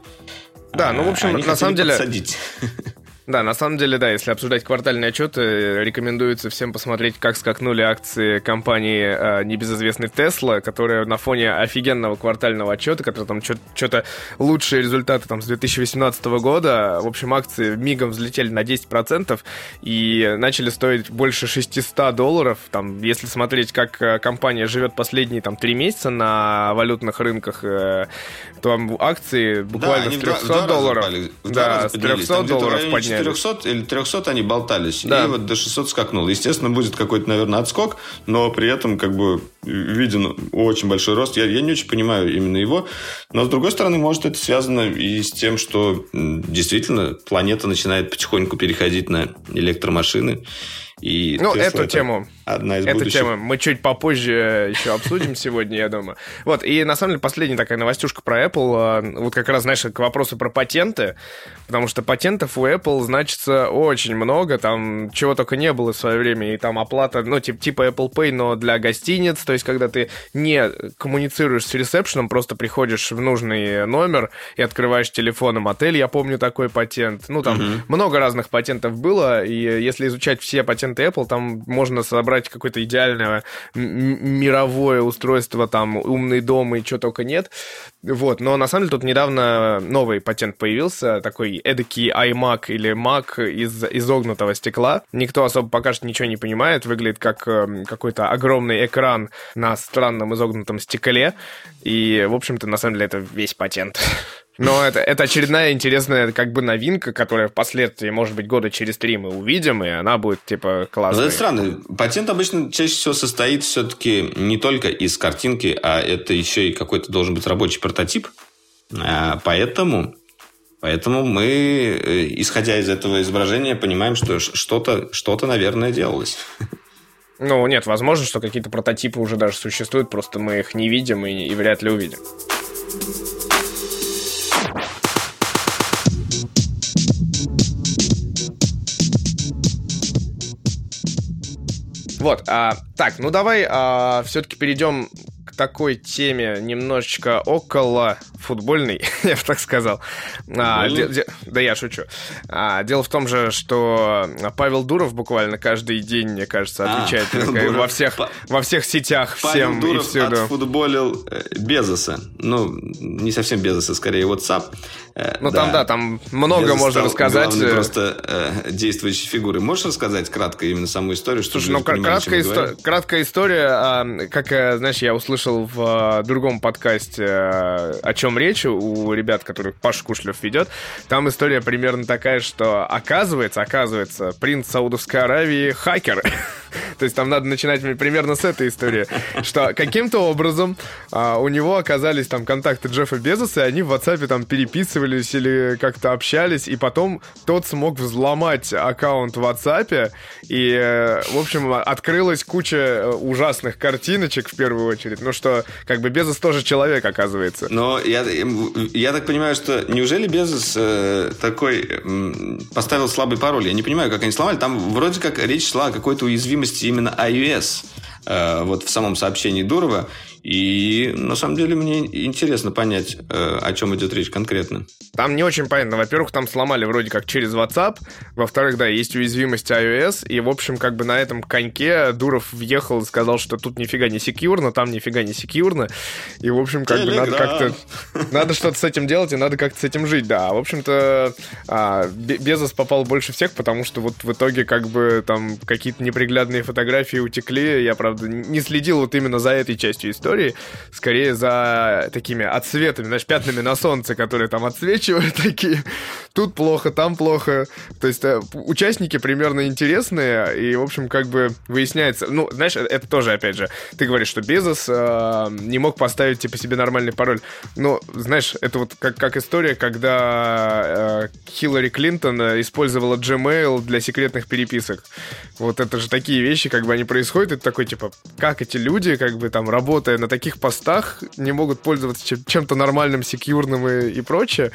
Да, ну, в общем, а на самом деле... Подсадить. Да, на самом деле, да, если обсуждать квартальные отчеты, рекомендуется всем посмотреть, как скакнули акции компании э, небезызвестной Tesla, которая на фоне офигенного квартального отчета, который там что-то лучшие результаты там с 2018 года, в общем, акции мигом взлетели на 10% и начали стоить больше 600 долларов. Там, если смотреть, как э, компания живет последние там три месяца на валютных рынках, э, то акции буквально да, с 300 два, долларов. да, с 300 долларов поднялись 400 или 300 они болтались. Да. И вот до 600 скакнул. Естественно, будет какой-то, наверное, отскок, но при этом как бы виден очень большой рост. Я, я не очень понимаю именно его. Но, с другой стороны, может, это связано и с тем, что действительно планета начинает потихоньку переходить на электромашины. И ну, эту тему, одна из эту будущих. тему мы чуть попозже еще обсудим сегодня, я думаю. Вот, и на самом деле последняя такая новостюшка про Apple, а, вот как раз, знаешь, к вопросу про патенты, потому что патентов у Apple значится очень много, там чего только не было в свое время, и там оплата, ну, типа, типа Apple Pay, но для гостиниц, то есть когда ты не коммуницируешь с ресепшеном, просто приходишь в нужный номер и открываешь телефоном отель, я помню такой патент. Ну, там угу. много разных патентов было, и если изучать все патенты Apple, там можно собрать какое-то идеальное мировое устройство, там умный дом и что только нет. Вот, но на самом деле тут недавно новый патент появился, такой эдакий iMac или Mac из изогнутого стекла. Никто особо пока что ничего не понимает, выглядит как э, какой-то огромный экран на странном изогнутом стекле. И, в общем-то, на самом деле это весь патент. Но это, это очередная интересная как бы новинка, которая впоследствии, может быть, года через три мы увидим, и она будет, типа, классной. Но это странно. Патент обычно чаще всего состоит все-таки не только из картинки, а это еще и какой-то должен быть рабочий прототип. А, поэтому, поэтому мы, э, исходя из этого изображения, понимаем, что что-то, что-то наверное, делалось. Ну, нет, возможно, что какие-то прототипы уже даже существуют, просто мы их не видим и, и вряд ли увидим. Вот, а, так, ну давай а, все-таки перейдем к такой теме немножечко около футбольной, я бы так сказал. А, де, де, да я шучу. А, дело в том же, что Павел Дуров буквально каждый день, мне кажется, а, отвечает а, во, всех, во всех сетях Павел всем Дуров и всюду. отфутболил э, Безоса. Ну, не совсем Безоса, скорее WhatsApp. Э, ну, да. там, да, там много Безос можно рассказать. Э. просто э, действующей фигуры. Можешь рассказать кратко именно саму историю? Слушай, ну, краткая, исто- краткая история, а, как, знаешь, я услышал в другом подкасте, о чем речь у ребят, которых Паша Кушлев ведет. Там история примерно такая, что оказывается, оказывается, принц Саудовской Аравии хакер. То есть там надо начинать примерно с этой истории, что каким-то образом а, у него оказались там контакты Джеффа Безоса, и они в WhatsApp там переписывались или как-то общались, и потом тот смог взломать аккаунт в WhatsApp, и, э, в общем, открылась куча э, ужасных картиночек в первую очередь. Ну что, как бы Безос тоже человек, оказывается. Но я, я так понимаю, что неужели Безос э, такой э, поставил слабый пароль? Я не понимаю, как они сломали. Там вроде как речь шла о какой-то уязвимости именно iOS э, вот в самом сообщении Дурова. И на самом деле мне интересно понять, э, о чем идет речь конкретно. Там не очень понятно. Во-первых, там сломали вроде как через WhatsApp. Во-вторых, да, есть уязвимость iOS. И, в общем, как бы на этом коньке Дуров въехал и сказал, что тут нифига не секьюрно, там нифига не секьюрно. И, в общем, как Телеграм. бы надо как-то... Надо что-то с этим делать, и надо как-то с этим жить, да. В общем-то, а, Безос попал больше всех, потому что вот в итоге как бы там какие-то неприглядные фотографии утекли. Я, правда, не следил вот именно за этой частью истории истории, скорее за такими отсветами, знаешь, пятнами на солнце, которые там отсвечивают такие. Тут плохо, там плохо. То есть э, участники примерно интересные, и, в общем, как бы выясняется... Ну, знаешь, это тоже, опять же, ты говоришь, что Безос э, не мог поставить, типа, себе нормальный пароль. Но, знаешь, это вот как, как история, когда э, Хиллари Клинтон использовала Gmail для секретных переписок. Вот это же такие вещи, как бы они происходят, это такой, типа, как эти люди, как бы там, работая на таких постах не могут пользоваться чем-то нормальным, секьюрным и, и прочее.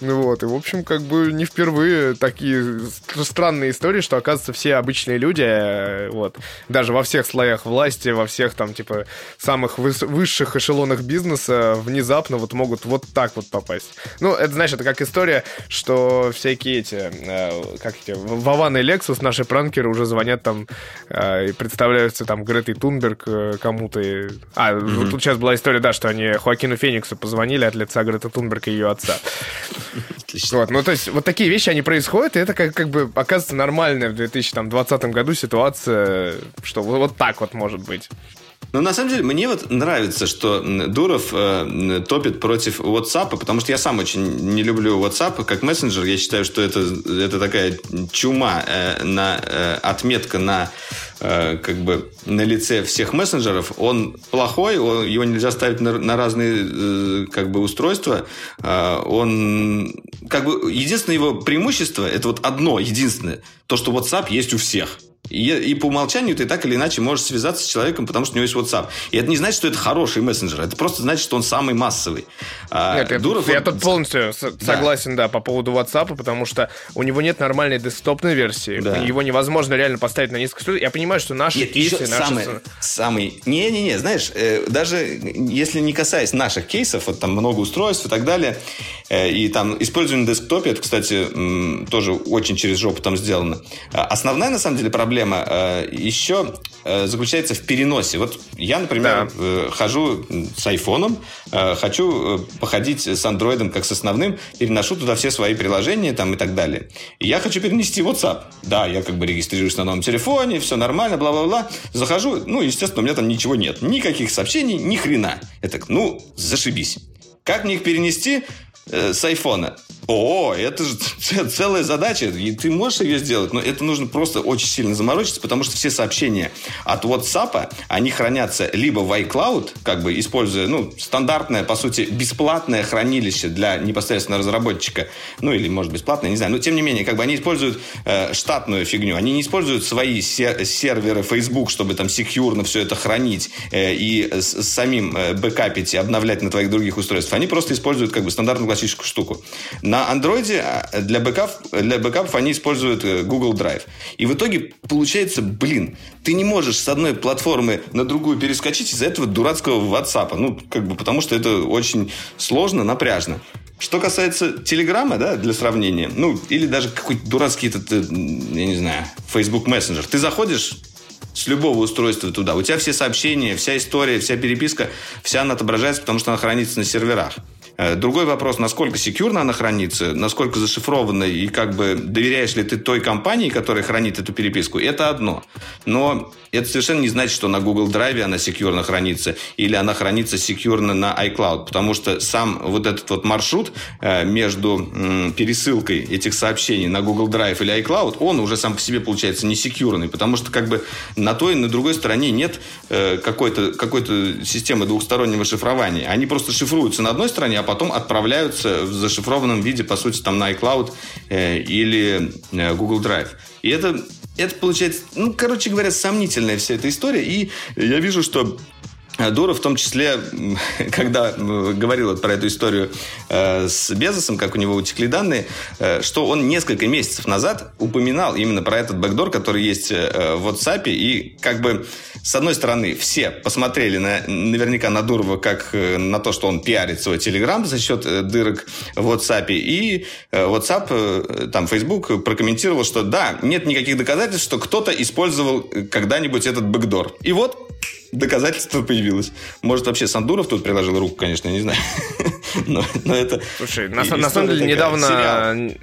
Ну вот, и, в общем, как бы не впервые такие странные истории, что, оказывается, все обычные люди, э, вот, даже во всех слоях власти, во всех там, типа, самых высших эшелонах бизнеса внезапно вот могут вот так вот попасть. Ну, это, знаешь, это как история, что всякие эти, э, как эти, Вован и Лексус, наши пранкеры уже звонят там э, и представляются там Гретой Тунберг кому-то. А, Mm-hmm. Тут сейчас была история, да, что они Хоакину Фениксу позвонили от лица Грета Тунберг и ее отца. Отлично. Вот, ну, то есть, вот такие вещи, они происходят, и это как, как бы оказывается нормальная в 2020 году ситуация, что вот так вот может быть. Ну, на самом деле, мне вот нравится, что Дуров э, топит против WhatsApp, потому что я сам очень не люблю WhatsApp как мессенджер. Я считаю, что это, это такая чума, э, на, э, отметка на э, как бы на лице всех мессенджеров. Он плохой, он, его нельзя ставить на, на разные э, как бы устройства. Э, он как бы единственное его преимущество это вот одно, единственное, то, что WhatsApp есть у всех. И, и по умолчанию ты так или иначе можешь связаться с человеком, потому что у него есть WhatsApp. И это не значит, что это хороший мессенджер. Это просто значит, что он самый массовый. А, нет, Дуров, я, он... я тут полностью согласен, да. да, по поводу WhatsApp, потому что у него нет нормальной десктопной версии. Да. Его невозможно реально поставить на несколько студий. Я понимаю, что наши нет, кейсы... Наши... Самый, самый... Не-не-не, знаешь, э, даже если не касаясь наших кейсов, вот там много устройств и так далее, э, и там использование на десктопе, это, кстати, м, тоже очень через жопу там сделано. А основная, на самом деле, проблема проблема э, еще э, заключается в переносе. Вот я, например, да. Э, хожу с айфоном, хочу походить с андроидом как с основным, переношу туда все свои приложения там, и так далее. И я хочу перенести WhatsApp. Да, я как бы регистрируюсь на новом телефоне, все нормально, бла-бла-бла. Захожу, ну, естественно, у меня там ничего нет. Никаких сообщений, ни хрена. Это, ну, зашибись. Как мне их перенести? э, с айфона. О, это же целая задача, и ты можешь ее сделать, но это нужно просто очень сильно заморочиться, потому что все сообщения от WhatsApp, они хранятся либо в iCloud, как бы используя, ну, стандартное, по сути, бесплатное хранилище для непосредственно разработчика, ну, или, может, бесплатное, не знаю, но, тем не менее, как бы они используют э, штатную фигню, они не используют свои сер- серверы Facebook, чтобы там секьюрно все это хранить э, и с- самим э, бэкапить и обновлять на твоих других устройствах, они просто используют, как бы, стандартную классическую штуку. На На андроиде а, для, бэкап, для бэкапов они используют э, Google Drive. И в итоге получается, блин, ты не можешь с одной платформы на другую перескочить из-за этого дурацкого WhatsApp. Ну, как бы потому что это очень сложно, напряжно. Что касается Телеграма, да, для сравнения, ну, или даже какой-то дурацкий этот, э, я не знаю, Facebook Messenger. Ты заходишь с любого устройства туда. У тебя все сообщения, вся история, вся переписка, вся она отображается, потому что она хранится на серверах. Э, другой вопрос, насколько секьюрно она хранится, насколько зашифрована и как бы доверяешь ли ты той компании, которая хранит эту переписку, это одно. Но это совершенно не значит, что на Google Drive она секьюрно хранится или она хранится секьюрно на iCloud, потому что сам вот этот вот маршрут э, между пересылкой этих сообщений на Google Drive или iCloud, он уже сам по себе получается не секьюрный, потому что как бы на той и на другой стороне нет э, какой-то какой системы двухстороннего шифрования. Они просто шифруются на одной стороне, а потом отправляются в зашифрованном виде, по сути, там на iCloud э, или Google Drive. И это это получается, ну, короче говоря, сомнительная вся эта история. И я вижу, что Дура, в том числе, когда говорил про эту историю э, с Безосом, как у него утекли данные, э, что он несколько месяцев назад упоминал именно про этот бэкдор, который есть э, в WhatsApp, и как бы, с одной стороны, все посмотрели на, наверняка на Дурова как на то, что он пиарит свой Telegram за счет дырок в WhatsApp, и WhatsApp, там, Facebook прокомментировал, что да, нет никаких доказательств, что кто-то использовал когда-нибудь этот бэкдор. И вот доказательство появилось. Может, вообще Сандуров тут приложил руку, конечно, не знаю. но, но это... Слушай, на, на самом деле недавно... Сериал.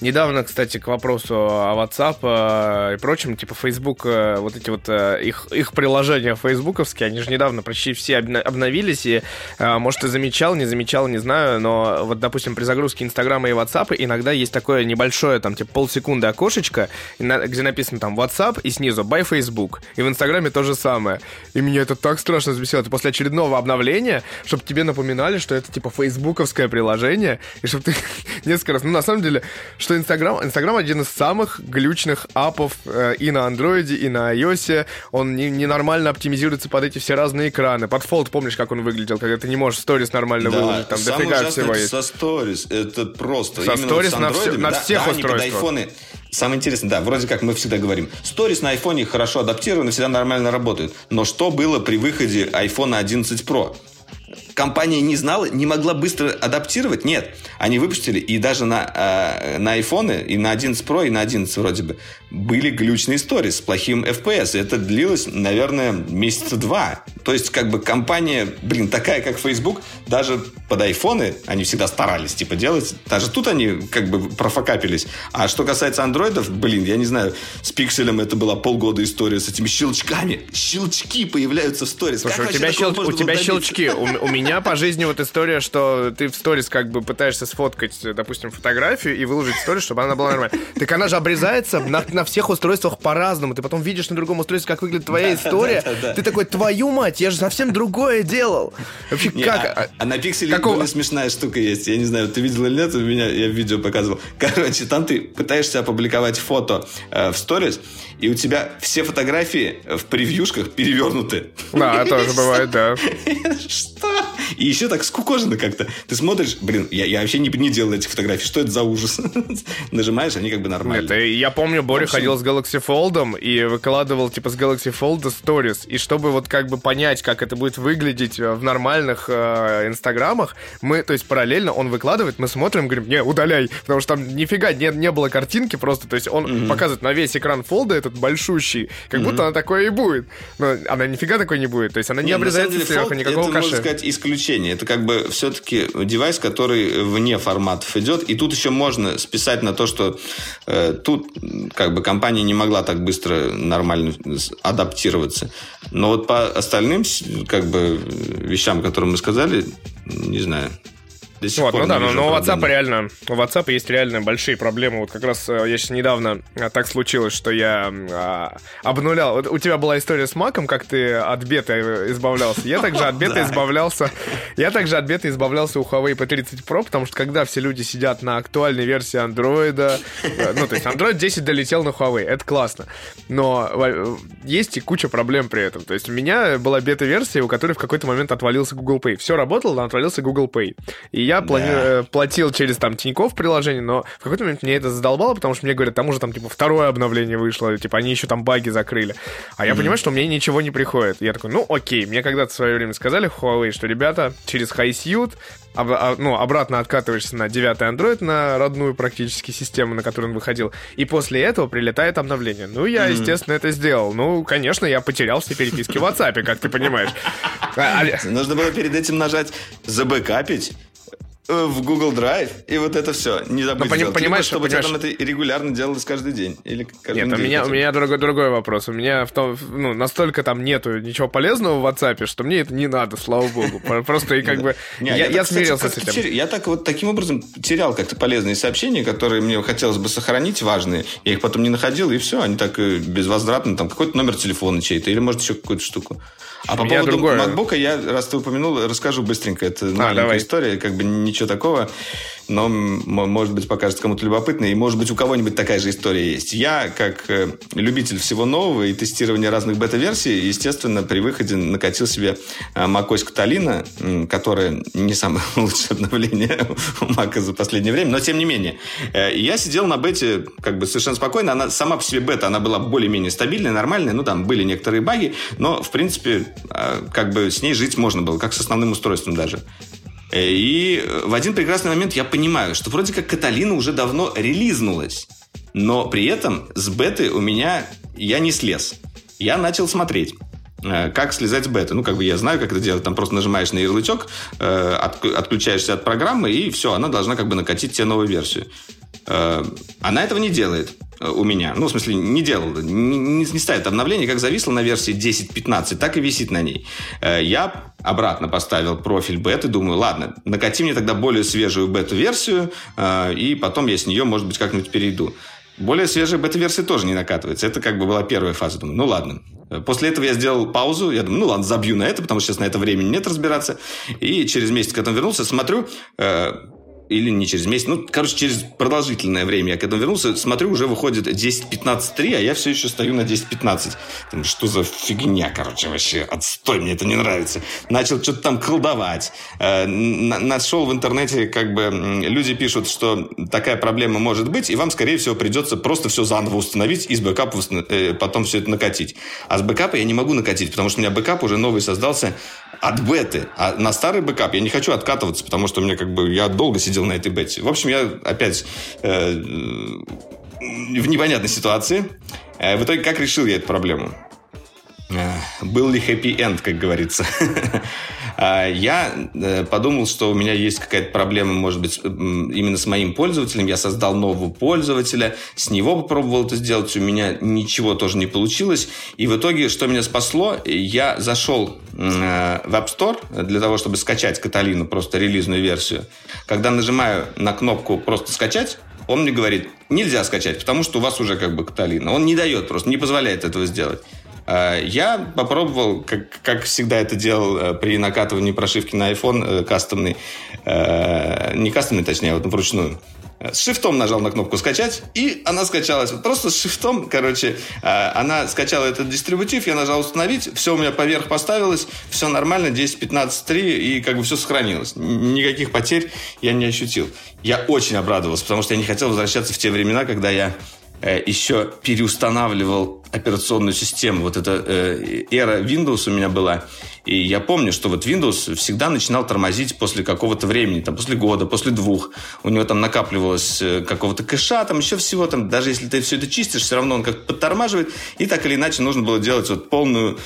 Недавно, кстати, к вопросу о WhatsApp э, и прочем, типа Facebook, э, вот эти вот э, их, их приложения фейсбуковские, они же недавно почти все обновились, и, может, ты замечал, не замечал, не знаю, но вот, допустим, при загрузке Инстаграма и WhatsApp иногда есть такое небольшое, там, типа, полсекунды окошечко, где написано там WhatsApp и снизу by Facebook. И в Инстаграме то же самое. И меня это так страшно взбесило. Это после очередного обновления, чтобы тебе напоминали, что это, типа, фейсбуковское приложение, и чтобы ты несколько раз... Ну, на самом деле, что Инстаграм, Инстаграм один из самых глючных апов э, и на андроиде, и на iOS. Он не, ненормально оптимизируется под эти все разные экраны. Под фолд, помнишь, как он выглядел, когда ты не можешь сторис нормально да, выложить, там дофига всего есть. со сторис, это просто. Со сторис на, все, на да, всех да, устройствах. Айфоны, Самое интересное, да, вроде как мы всегда говорим, сторис на айфоне хорошо адаптированы, всегда нормально работают. Но что было при выходе iPhone 11 Pro? Компания не знала, не могла быстро адаптировать? Нет. Они выпустили, и даже на, э, на iPhone, и на 11 Pro, и на 11 вроде бы, были глючные истории с плохим FPS. Это длилось, наверное, месяца два. То есть, как бы компания, блин, такая, как Facebook, даже под айфоны они всегда старались, типа, делать. Даже тут они, как бы, профокапились. А что касается андроидов, блин, я не знаю, с пикселем это была полгода история с этими щелчками. Щелчки появляются в сторис. Слушай, у тебя, щел... у тебя щелчки. У, у меня меня по жизни вот история, что ты в сторис как бы пытаешься сфоткать, допустим, фотографию и выложить сторис, чтобы она была нормальная. Так она же обрезается на, на всех устройствах по-разному. Ты потом видишь на другом устройстве, как выглядит твоя история. Ты такой, твою мать, я же совсем другое делал. Вообще, как? А, а, а на пикселе более смешная штука есть. Я не знаю, ты видел или нет, у меня я видео показывал. Короче, там ты пытаешься опубликовать фото э, в сторис, и у тебя все фотографии в превьюшках перевернуты. Да, тоже бывает, да. Что? И еще так скукожено как-то. Ты смотришь, блин, я, я вообще не, не делал этих фотографий. Что это за ужас? Нажимаешь, они как бы нормально. Нет, я помню, Боря общем... ходил с Galaxy Fold и выкладывал типа с Galaxy Fold stories. И чтобы вот как бы понять, как это будет выглядеть э, в нормальных э, инстаграмах, мы, то есть параллельно он выкладывает, мы смотрим, говорим, не, удаляй, потому что там нифига не, не было картинки просто, то есть он mm-hmm. показывает на весь экран фолда этот большущий, как mm-hmm. будто она такое и будет. Но она нифига такой не будет, то есть она не, не обрезается сверху, никакого это, кэша. можно сказать, исключение. Это как бы все-таки девайс, который вне форматов идет. И тут еще можно списать на то, что э, тут как бы компания не могла так быстро нормально адаптироваться. Но вот по остальным как бы вещам, которые мы сказали, не знаю. До сих вот, пор ну да, но, но у WhatsApp реально, у WhatsApp есть реально большие проблемы. Вот как раз э, я сейчас недавно э, так случилось, что я а, обнулял. Вот у тебя была история с Маком, как ты от бета избавлялся. Я также от бета избавлялся. Я также от бета избавлялся у Huawei P30 Pro, потому что когда все люди сидят на актуальной версии Android, э, ну то есть Android 10 долетел на Huawei, это классно. Но есть и куча проблем при этом. То есть у меня была бета-версия, у которой в какой-то момент отвалился Google Pay. Все работало, но отвалился Google Pay. И я да. плани... Э, платил через там Тинькофф приложение, но в какой-то момент мне это задолбало, потому что мне говорят, там уже там типа второе обновление вышло, типа они еще там баги закрыли. А я mm-hmm. понимаю, что мне ничего не приходит. Я такой, ну окей, мне когда-то в свое время сказали Huawei, что ребята через HiSute об, а, ну, обратно откатываешься на 9 Android, на родную практически систему, на которую он выходил, и после этого прилетает обновление. Ну, я, mm-hmm. естественно, это сделал. Ну, конечно, я потерял все переписки в WhatsApp, как ты понимаешь. Нужно было перед этим нажать «забэкапить», в Google Drive, и вот это все. Не забудь сделать. понимаешь, чтобы понимаешь... там это регулярно делалось каждый день. Или каждый Нет, у меня, у меня другой, другой вопрос. У меня в том, ну, настолько там нету ничего полезного в WhatsApp, что мне это не надо, слава богу. Просто и как бы... Я смирился с этим. Я так вот таким образом терял как-то полезные сообщения, которые мне хотелось бы сохранить, важные. Я их потом не находил, и все, они так э, безвозвратно, там какой-то номер телефона чей-то, или, может, еще какую-то штуку. А по поводу другое... MacBook, я, раз ты упомянул, расскажу быстренько. Это а, маленькая давай. история, как бы ничего такого но, может быть, покажется кому-то любопытно, и, может быть, у кого-нибудь такая же история есть. Я, как э, любитель всего нового и тестирования разных бета-версий, естественно, при выходе накатил себе э, macOS Catalina, которая не самое лучшее обновление у Mac за последнее время, но тем не менее. Э, я сидел на бете как бы совершенно спокойно. Она сама по себе бета, она была более-менее стабильная, нормальная. Ну, там были некоторые баги, но, в принципе, как бы с ней жить можно было, как с основным устройством даже. Э, и в один прекрасный момент я понимаю, что вроде как Каталина уже давно релизнулась, но при этом с беты у меня я не слез. Я начал смотреть э, как слезать с беты. Ну, как бы я знаю, как это делать. Там просто нажимаешь на ярлычок, э, отключаешься от программы, и все, она должна как бы накатить тебе новую версию. Она этого не делает. Э, у меня. Ну, в смысле, не делал, не, не ставит обновление, как зависло на версии 10.15, так и висит на ней. Э, я обратно поставил профиль беты, думаю, ладно, накати мне тогда более свежую бету-версию, э, и потом я с нее, может быть, как-нибудь перейду. Более свежая бета-версия тоже не накатывается. Это как бы была первая фаза. Думаю, ну ладно. После этого я сделал паузу. Я думаю, ну ладно, забью на это, потому что сейчас на это времени нет разбираться. И через месяц, когда вернулся, смотрю, или не через месяц, ну, короче, через продолжительное время я к этому вернулся, смотрю, уже выходит 10.15.3, а я все еще стою на 10.15. Думаю, что за фигня, короче, вообще, отстой, мне это не нравится. Начал что-то там колдовать. Э, нашел в интернете, как бы, люди пишут, что такая проблема может быть, и вам, скорее всего, придется просто все заново установить и с бэкапа э, потом все это накатить. А с бэкапа я не могу накатить, потому что у меня бэкап уже новый создался от беты. А на старый бэкап я не хочу откатываться, потому что мне как бы я долго сидел на этой бете. В общем, я опять э, в непонятной ситуации. Э, в итоге как решил я эту проблему? Э, был ли хэппи-энд, как говорится? А, я э, подумал, что у меня есть какая-то проблема, может быть, именно с моим пользователем. Я создал нового пользователя, с него попробовал это сделать, у меня ничего тоже не получилось. И в итоге, что меня спасло, я зашел э, в App Store для того, чтобы скачать Каталину, просто релизную версию. Когда нажимаю на кнопку «Просто скачать», он мне говорит, нельзя скачать, потому что у вас уже как бы Каталина. Он не дает просто, не позволяет этого сделать. Э, я попробовал, как, как всегда это делал э, при накатывании прошивки на iPhone э, кастомный, не кастомный, точнее, вот вручную. С шифтом нажал на кнопку «Скачать», и она скачалась. Вот просто с шифтом, короче, она скачала этот дистрибутив, я нажал «Установить», все у меня поверх поставилось, все нормально, 10.15.3, и как бы все сохранилось. Никаких потерь я не ощутил. Я очень обрадовался, потому что я не хотел возвращаться в те времена, когда я еще переустанавливал операционную систему. Вот эта э, эра Windows у меня была. И я помню, что вот Windows всегда начинал тормозить после какого-то времени, там, после года, после двух. У него там накапливалось э, какого-то кэша, там еще всего. Там, даже если ты все это чистишь, все равно он как подтормаживает. И так или иначе нужно было делать вот полную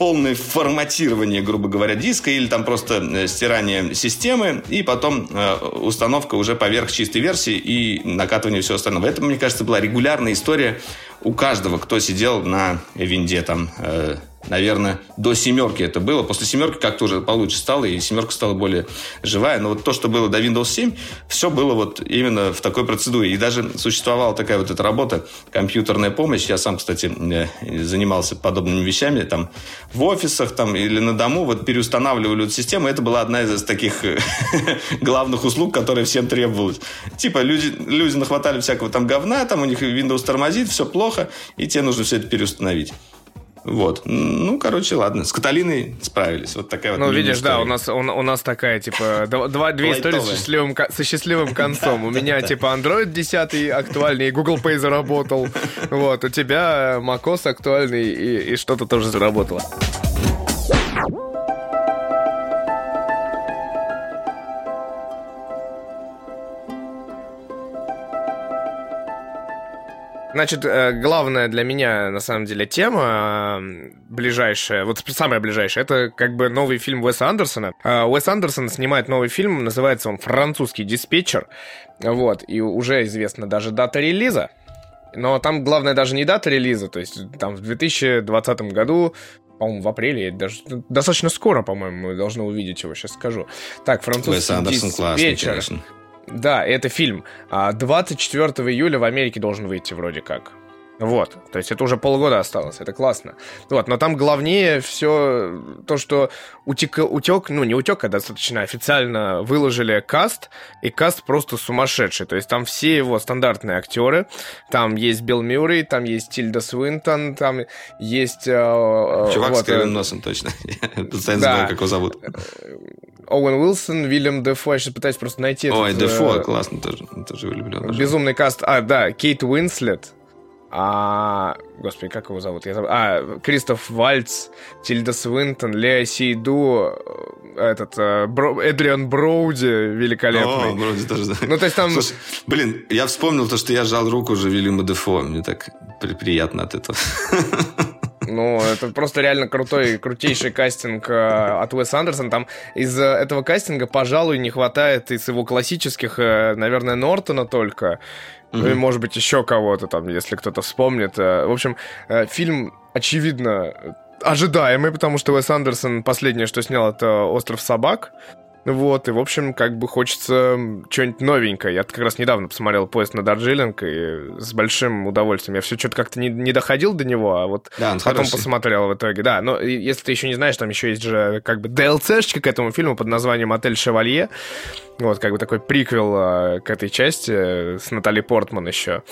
полное форматирование, грубо говоря, диска или там просто э, стирание системы и потом э, установка уже поверх чистой версии и накатывание всего остального. Это, мне кажется, была регулярная история у каждого, кто сидел на винде там э, наверное, до семерки это было. После семерки как-то уже получше стало, и семерка стала более живая. Но вот то, что было до Windows 7, все было вот именно в такой процедуре. И даже существовала такая вот эта работа, компьютерная помощь. Я сам, кстати, э, занимался подобными вещами там в офисах там, или на дому. Вот переустанавливали эту систему. Это была одна из таких э, главных услуг, которые всем требовалась. Типа люди, люди нахватали всякого там говна, там у них Windows тормозит, все плохо, и тебе нужно все это переустановить. Вот. Ну, короче, ладно. С Каталиной справились. Вот такая вот Ну, видишь, да, у нас, у, у нас такая, типа, два, две истории со счастливым, со счастливым концом. У меня, типа, Android 10 актуальный, и Google Pay заработал. Вот, у тебя macOS актуальный, и, и что-то тоже заработало. Значит, э, главная для меня, на самом деле, тема ближайшая, вот самая ближайшая, это как бы новый фильм Уэса Андерсона. Э, Уэс Андерсон снимает новый фильм, называется он «Французский диспетчер». Вот, и уже известна даже дата релиза. Но там главное даже не дата релиза, то есть там в 2020 году по-моему, в апреле, даже достаточно скоро, по-моему, мы должны увидеть его, сейчас скажу. Так, французский Уэс Андерсон. Классный, конечно. Да, это фильм. 24 а, июля в Америке должен выйти вроде как. Вот, то есть это уже полгода осталось, это классно. Вот, но там главнее все то, что утек, утек, ну не утек, а достаточно официально выложили каст, и каст просто сумасшедший. То есть там все его стандартные актеры, там есть Билл Мюррей, там есть Тильда Свинтон, там есть... Э, э Чувак вот, с кривым носом, точно. Да. знаю, как его зовут. Оуэн Уилсон, Вильям Дефо, я сейчас пытаюсь просто найти... Ой, Дефо, э, классно тоже, тоже влюблен. Безумный каст, а, да, Кейт Уинслет, а, господи, как его зовут? Я забыл. А, Кристоф Вальц, Тильда Свинтон, Лео Сейду, э, этот, э, Бро, Эдриан Броуди великолепный. О, Броуди тоже, да. Ну, то есть там... Слушай, блин, я вспомнил то, что я жал руку уже Вильяму Дефо. Мне так при приятно от этого. Ну, это просто реально крутой, крутейший кастинг э, от Уэса Андерсона. Там из этого кастинга, пожалуй, не хватает из его классических, наверное, Нортона только. Ну и, может быть, еще кого-то там, если кто-то вспомнит. Э, в общем, э, фильм, очевидно, ожидаемый, потому что Уэс Андерсон последнее, что снял, это «Остров собак». Вот, и, в общем, как бы хочется что-нибудь новенькое. Я как раз недавно посмотрел поезд на Дарджилинг, и с большим удовольствием. Я все что-то как-то не, не доходил до него, а вот да, потом хороший. посмотрел в итоге. Да, но если ты еще не знаешь, там еще есть же как бы DLC-шечка к этому фильму под названием «Отель Шевалье». Вот, как бы такой приквел а, к этой части с Натали Портман еще.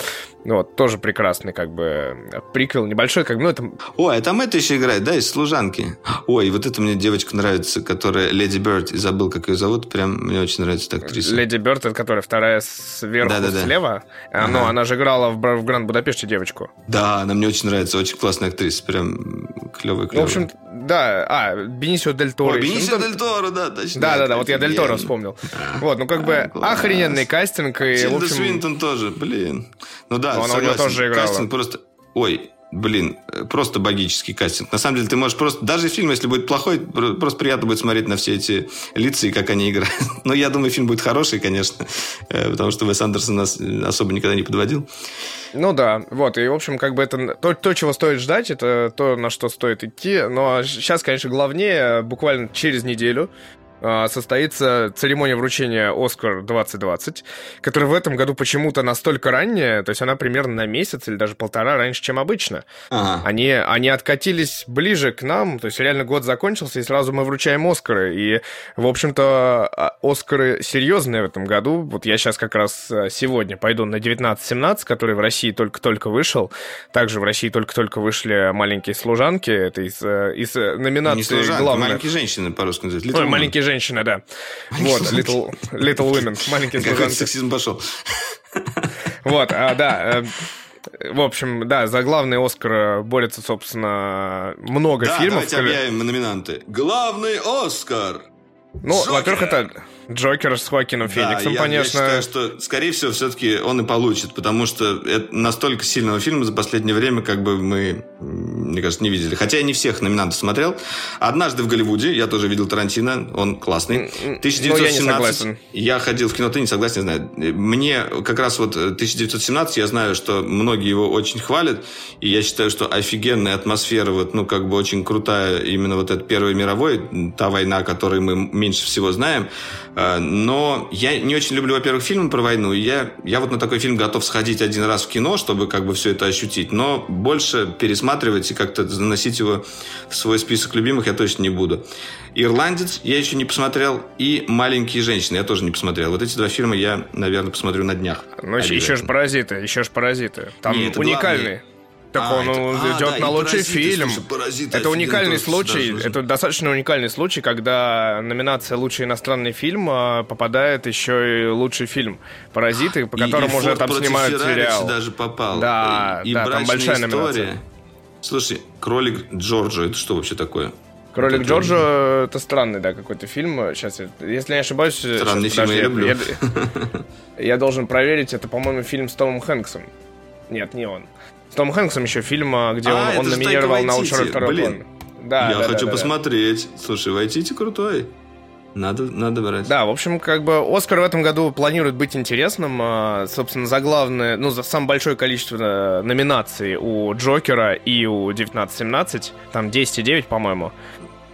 Вот, тоже прекрасный, как бы, приквел небольшой, как бы, ну, это... Ой, а там это еще играет, да, из «Служанки». Ой, вот это мне девочка нравится, которая Леди Бёрд, забыл, как ее зовут, прям мне очень нравится эта актриса. Леди Бёрд, которая вторая сверху да, да, да. слева. А, ага. Ну, она же играла в, в Гранд Будапеште девочку. Да, она мне очень нравится, очень классная актриса, прям клевая, клевая. Ну, в общем, да, а, Бенисио Дель Торо. Бенисио ну, Дель Торо, да, точно. Да, да, да, вот я Дель Торо вспомнил. Вот, ну, как бы, охрененный кастинг. И, Тильда Свинтон тоже, блин. Ну да, она у него тоже играла. Кастинг просто... Ой, блин, просто богический кастинг. На самом деле, ты можешь просто... Даже фильм, если будет плохой, просто приятно будет смотреть на все эти лица и как они играют. Но я думаю, фильм будет хороший, конечно, э, потому что Вес Андерсон нас особо никогда не подводил. Ну да, вот, и, в общем, как бы это... То, то, чего стоит ждать, это то, на что стоит идти. Но сейчас, конечно, главнее, буквально через неделю а, состоится церемония вручения «Оскар 2020», которая в этом году почему-то настолько ранняя, то есть она примерно на месяц или даже полтора раньше, чем обычно. Ага. Они, они откатились ближе к нам, то есть реально год закончился, и сразу мы вручаем «Оскары». И, в общем-то, а, «Оскары» серьезные в этом году. Вот я сейчас как раз а, сегодня пойду на 19-17, который в России только-только вышел. Также в России только-только вышли «Маленькие служанки». Это из, из номинации Не служанки, главных... «Маленькие женщины» по-русски называют. Ой, «Маленькие женщина, да. Вот, Little, Little Women, маленькие служанки. сексизм пошел. Вот, а, да, э, в общем, да, за главный Оскар борется, собственно, много да, фильмов. давайте объявим номинанты. Главный Оскар! Ну, во-первых, это Джокер с Хоакином Фениксом, да, конечно. Я считаю, что, скорее всего, все-таки он и получит, потому что это настолько сильного фильма за последнее время, как бы мы, мне кажется, не видели. Хотя я не всех номинантов смотрел. «Однажды в Голливуде» я тоже видел Тарантино, он классный. 1917. Ну, я, я ходил в кино, ты не согласен, не знаю. Мне как раз вот 1917, я знаю, что многие его очень хвалят, и я считаю, что офигенная атмосфера, вот, ну, как бы очень крутая именно вот эта Первая мировая, та война, которой мы меньше всего знаем. Э, но я не очень люблю, во-первых, фильмы про войну. Я, я вот на такой фильм готов сходить один раз в кино, чтобы как бы все это ощутить. Но больше пересматривать и как-то заносить его в свой список любимых я точно не буду. «Ирландец» я еще не посмотрел. И «Маленькие женщины» я тоже не посмотрел. Вот эти два фильма я, наверное, посмотрю на днях. Ну, еще, же «Паразиты», еще же «Паразиты». Там Нет, уникальный. Главный Так а, он это, идет а, на лучший паразиты, фильм. Слушай, паразиты, это уникальный случай. Даже. Это достаточно уникальный случай, когда номинация лучший иностранный фильм а, попадает еще и лучший фильм. Паразиты, по которому и, уже там снимают Феррари сериал. даже попал. Да, и, да, там большая история. номинация. Слушай, кролик Джорджо, это что вообще такое? Кролик это Джорджо это странный, да, какой-то фильм. Сейчас, если не ошибаюсь, странный фильм я люблю. Я, я должен проверить, это, по-моему, фильм с Томом Хэнксом. Нет, не он. С Томом Хэнксом еще фильм, а, где а, он, он номинировал на лучшую роль второй Блин, да, я да, хочу да, посмотреть. Да. Слушай, Вайтити крутой. Надо, надо брать. Да, в общем, как бы Оскар в этом году планирует быть интересным. А, собственно, за главное, ну, за самое большое количество э, номинаций у Джокера и у 1917. Там 10 и 9, по-моему.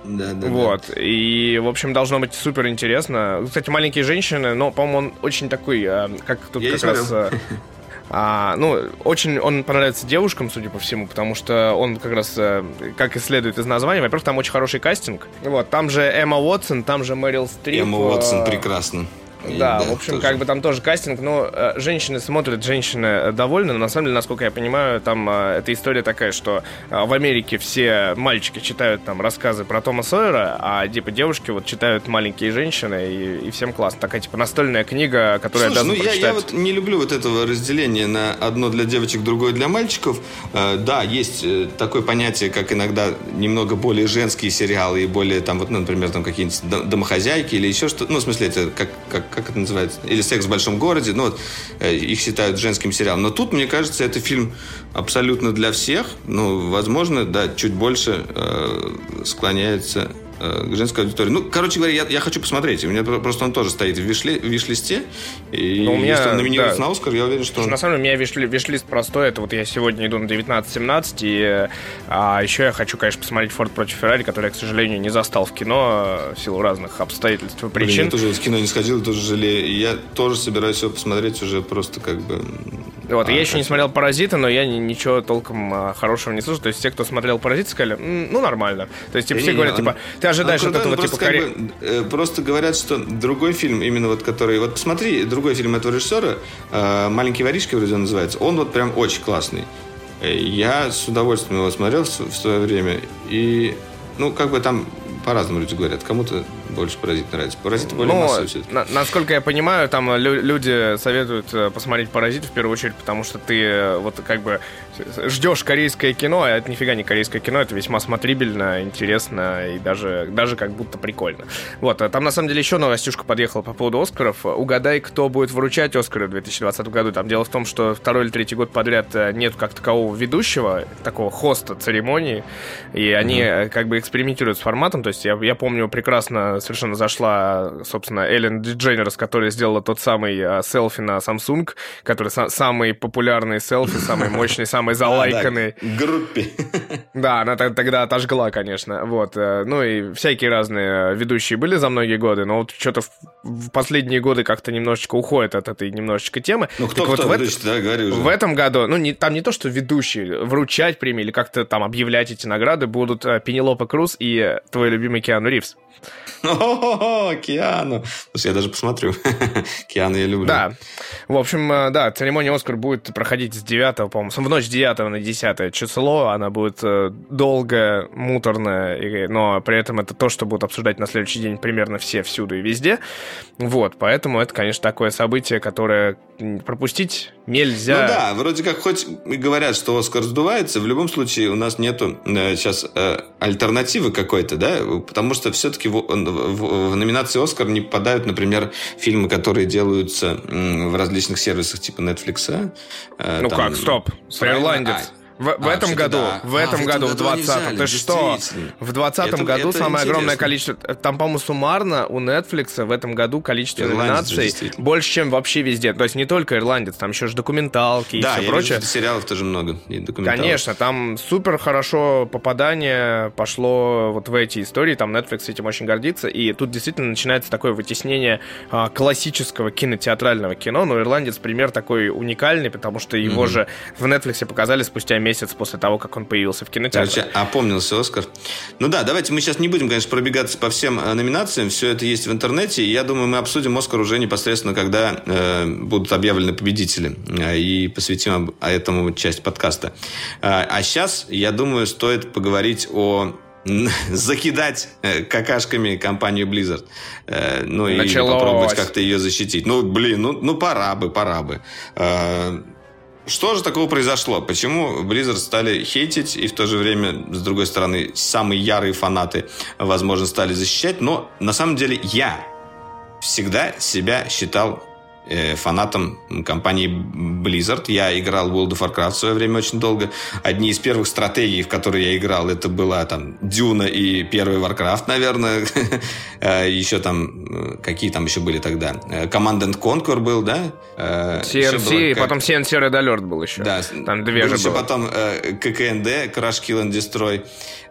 Да, да. Вот. Да. И, в общем, должно быть супер интересно. Кстати, маленькие женщины, но, по-моему, он очень такой, э, как тут Я как раз. Э, а, ну, очень он понравится девушкам, судя по всему, потому что он как раз, э, как и следует из названия, во-первых, там очень хороший кастинг. Вот, там же Эмма Уотсон, там же Мэрил Стрип. Эмма Уотсон прекрасно. Да, да, в общем, тоже. как бы там тоже кастинг, но э, женщины смотрят, женщины довольны, но на самом деле, насколько я понимаю, там э, эта история такая, что э, в Америке все мальчики читают там рассказы про Тома Сойера, а типа девушки вот читают маленькие женщины, и, и всем классно. Такая типа настольная книга, которую Слушай, ну я, я вот не люблю вот этого разделения на одно для девочек, другое для мальчиков. Э, да, есть э, такое понятие, как иногда немного более женские сериалы и более там вот, ну, например, там какие-нибудь домохозяйки или еще что-то. Ну, в смысле, это как, как как это называется, или «Секс в большом городе», ну вот, э, их считают женским сериалом. Но тут, мне кажется, это фильм абсолютно для всех, ну, возможно, да, чуть больше э, склоняется к женской аудитории. Ну, короче говоря, я, я хочу посмотреть. У меня просто он тоже стоит в виш-листе. И Но ну, у меня, если он номинируется да. на Оскар, я уверен, что он... На самом деле, у меня виш-лист простой. Это вот я сегодня иду на 19-17, и а, еще я хочу, конечно, посмотреть «Форд против Феррари», который я, к сожалению, не застал в кино в силу разных обстоятельств и причин. Блин, я тоже в кино не сходил, тоже жалею. Я тоже собираюсь его посмотреть уже просто как бы... Вот, а, я еще не смотрел «Паразита», но я ничего толком а, хорошего не слышал. То есть те, кто смотрел «Паразит», сказали, ну, нормально. То есть типа, все говорят, типа, ты ожидаешь ну, от этого просто, типа как бы, э, просто говорят, что другой фильм, именно вот который... Вот посмотри, другой фильм этого режиссера, э, «Маленький воришка» вроде он называется, он вот прям очень классный. Э, я с удовольствием его смотрел в, в свое время. И, ну, как бы там по-разному люди говорят. Кому-то больше «Паразит» нравится. «Паразит» более ну, массовый все-таки. На, насколько я понимаю, там лю- люди советуют э, посмотреть «Паразит» в первую очередь, потому что ты э, вот как бы ждешь корейское кино, а это нифига не корейское кино, это весьма смотрибельно, интересно и даже, даже как будто прикольно. Вот, а там на самом деле еще новостюшка подъехала по поводу Оскаров. Угадай, кто будет вручать Оскары в 2020 году. Там дело в том, что второй или третий год подряд э, нет как такового ведущего, такого хоста церемонии, и они mm-hmm. как бы экспериментируют с форматом, то есть я, я помню прекрасно совершенно зашла, собственно, Эллен Дидженерс, которая сделала тот самый а, селфи на Samsung, который са- самый популярный селфи, самый мощный, самый залайканный. группе. Да, она тогда отожгла, конечно. Вот. Э, ну и всякие разные ведущие были за многие годы, но вот что-то в последние годы как-то немножечко уходит от этой немножечко темы. Ну кто, вот. В этом году, ну там не то, что ведущие, вручать премии или как-то там объявлять эти награды будут э, Пенелопа Круз и твой любимый Киану Ривз. О, Киану. Слушай, я даже посмотрю. Киану я люблю. Да. В общем, э, да, церемония Оскар будет проходить с 9, по-моему, в ночь с 9 на 10 число. Она будет э, долгая, муторная, но при этом это то, что будут обсуждать на следующий день примерно все, всюду и везде. Вот, поэтому это, конечно, такое событие, которое пропустить нельзя. Ну да, вроде как хоть и говорят, что Оскар сдувается, в любом случае у нас нету э, сейчас э, альтернативы какой-то, да, потому что все-таки в, в, в номинации Оскар не попадают, например, фильмы, которые делаются в различных сервисах типа Netflix. Э, ну там, как, стоп, А, в, а, этом году, да. в этом а, году, в 20-м. Ты что? В 20-м году это самое интересно. огромное количество... Там, по-моему, суммарно у Netflix в этом году количество Ирландец номинаций больше, чем вообще везде. То есть не только ирландец, там еще же документалки да, и все прочее. Да, сериалов тоже много. Конечно, там супер хорошо попадание пошло вот в эти истории. Там Netflix этим очень гордится. И тут действительно начинается такое вытеснение а, классического кинотеатрального кино. Но ирландец пример такой уникальный, потому что его mm-hmm. же в Netflix показали спустя месяц после того, как он появился в кинотеатре. Короче, опомнился Оскар. Ну да, давайте мы сейчас не будем, конечно, пробегаться по всем э, номинациям. Все это есть в интернете. И я думаю, мы обсудим Оскар уже непосредственно, когда э, будут объявлены победители. Э, и посвятим этому часть подкаста. Э, а сейчас, я думаю, стоит поговорить о закидать какашками компанию Blizzard. Ну Началось. и попробовать как-то ее защитить. Ну, блин, ну, ну пора бы, пора бы. Что же такого произошло? Почему Blizzard стали хейтить и в то же время, с другой стороны, самые ярые фанаты, возможно, стали защищать? Но на самом деле я всегда себя считал Э, фанатом компании Blizzard. Я играл в World of Warcraft в свое время очень долго. Одни из первых стратегий, в которые я играл, это была там Дюна и первый Warcraft, наверное. Э, еще там, э, какие там еще были тогда? Command and Conquer был, да? CNC, и потом CNC Red Alert был еще. Да. Там две же было. потом ККНД, Crash Kill and Destroy.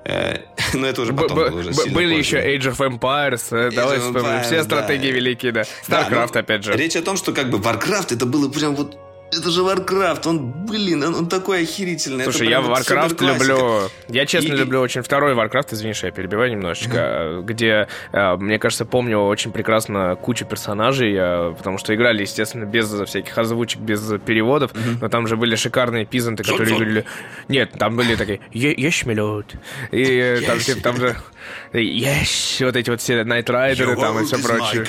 Но это уже потом было уже Были еще Age of Empires, давай вспомним. Все стратегии великие, да. StarCraft, ну, опять же. Речь о том, что как бы Warcraft это было прям вот это же Warcraft, он, блин, он, он такой охерительный. Слушай, я Warcraft люблю, я честно и, люблю очень второй Warcraft, извини, что я перебиваю немножечко, mm-hmm. где, э, мне кажется, помню очень прекрасно кучу персонажей, э, потому что играли, естественно, без всяких озвучек, без переводов, но там же были шикарные пизанты, которые говорили... Нет, там были такие, ешь мелют, и там, там же... Ешь, вот эти вот все Rider там и все прочее.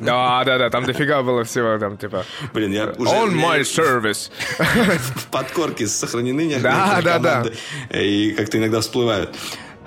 Да, да, да, там дофига было всего, там, типа... Блин, я уже... On my service. В подкорке сохранены Да, да, да. И как-то иногда всплывают.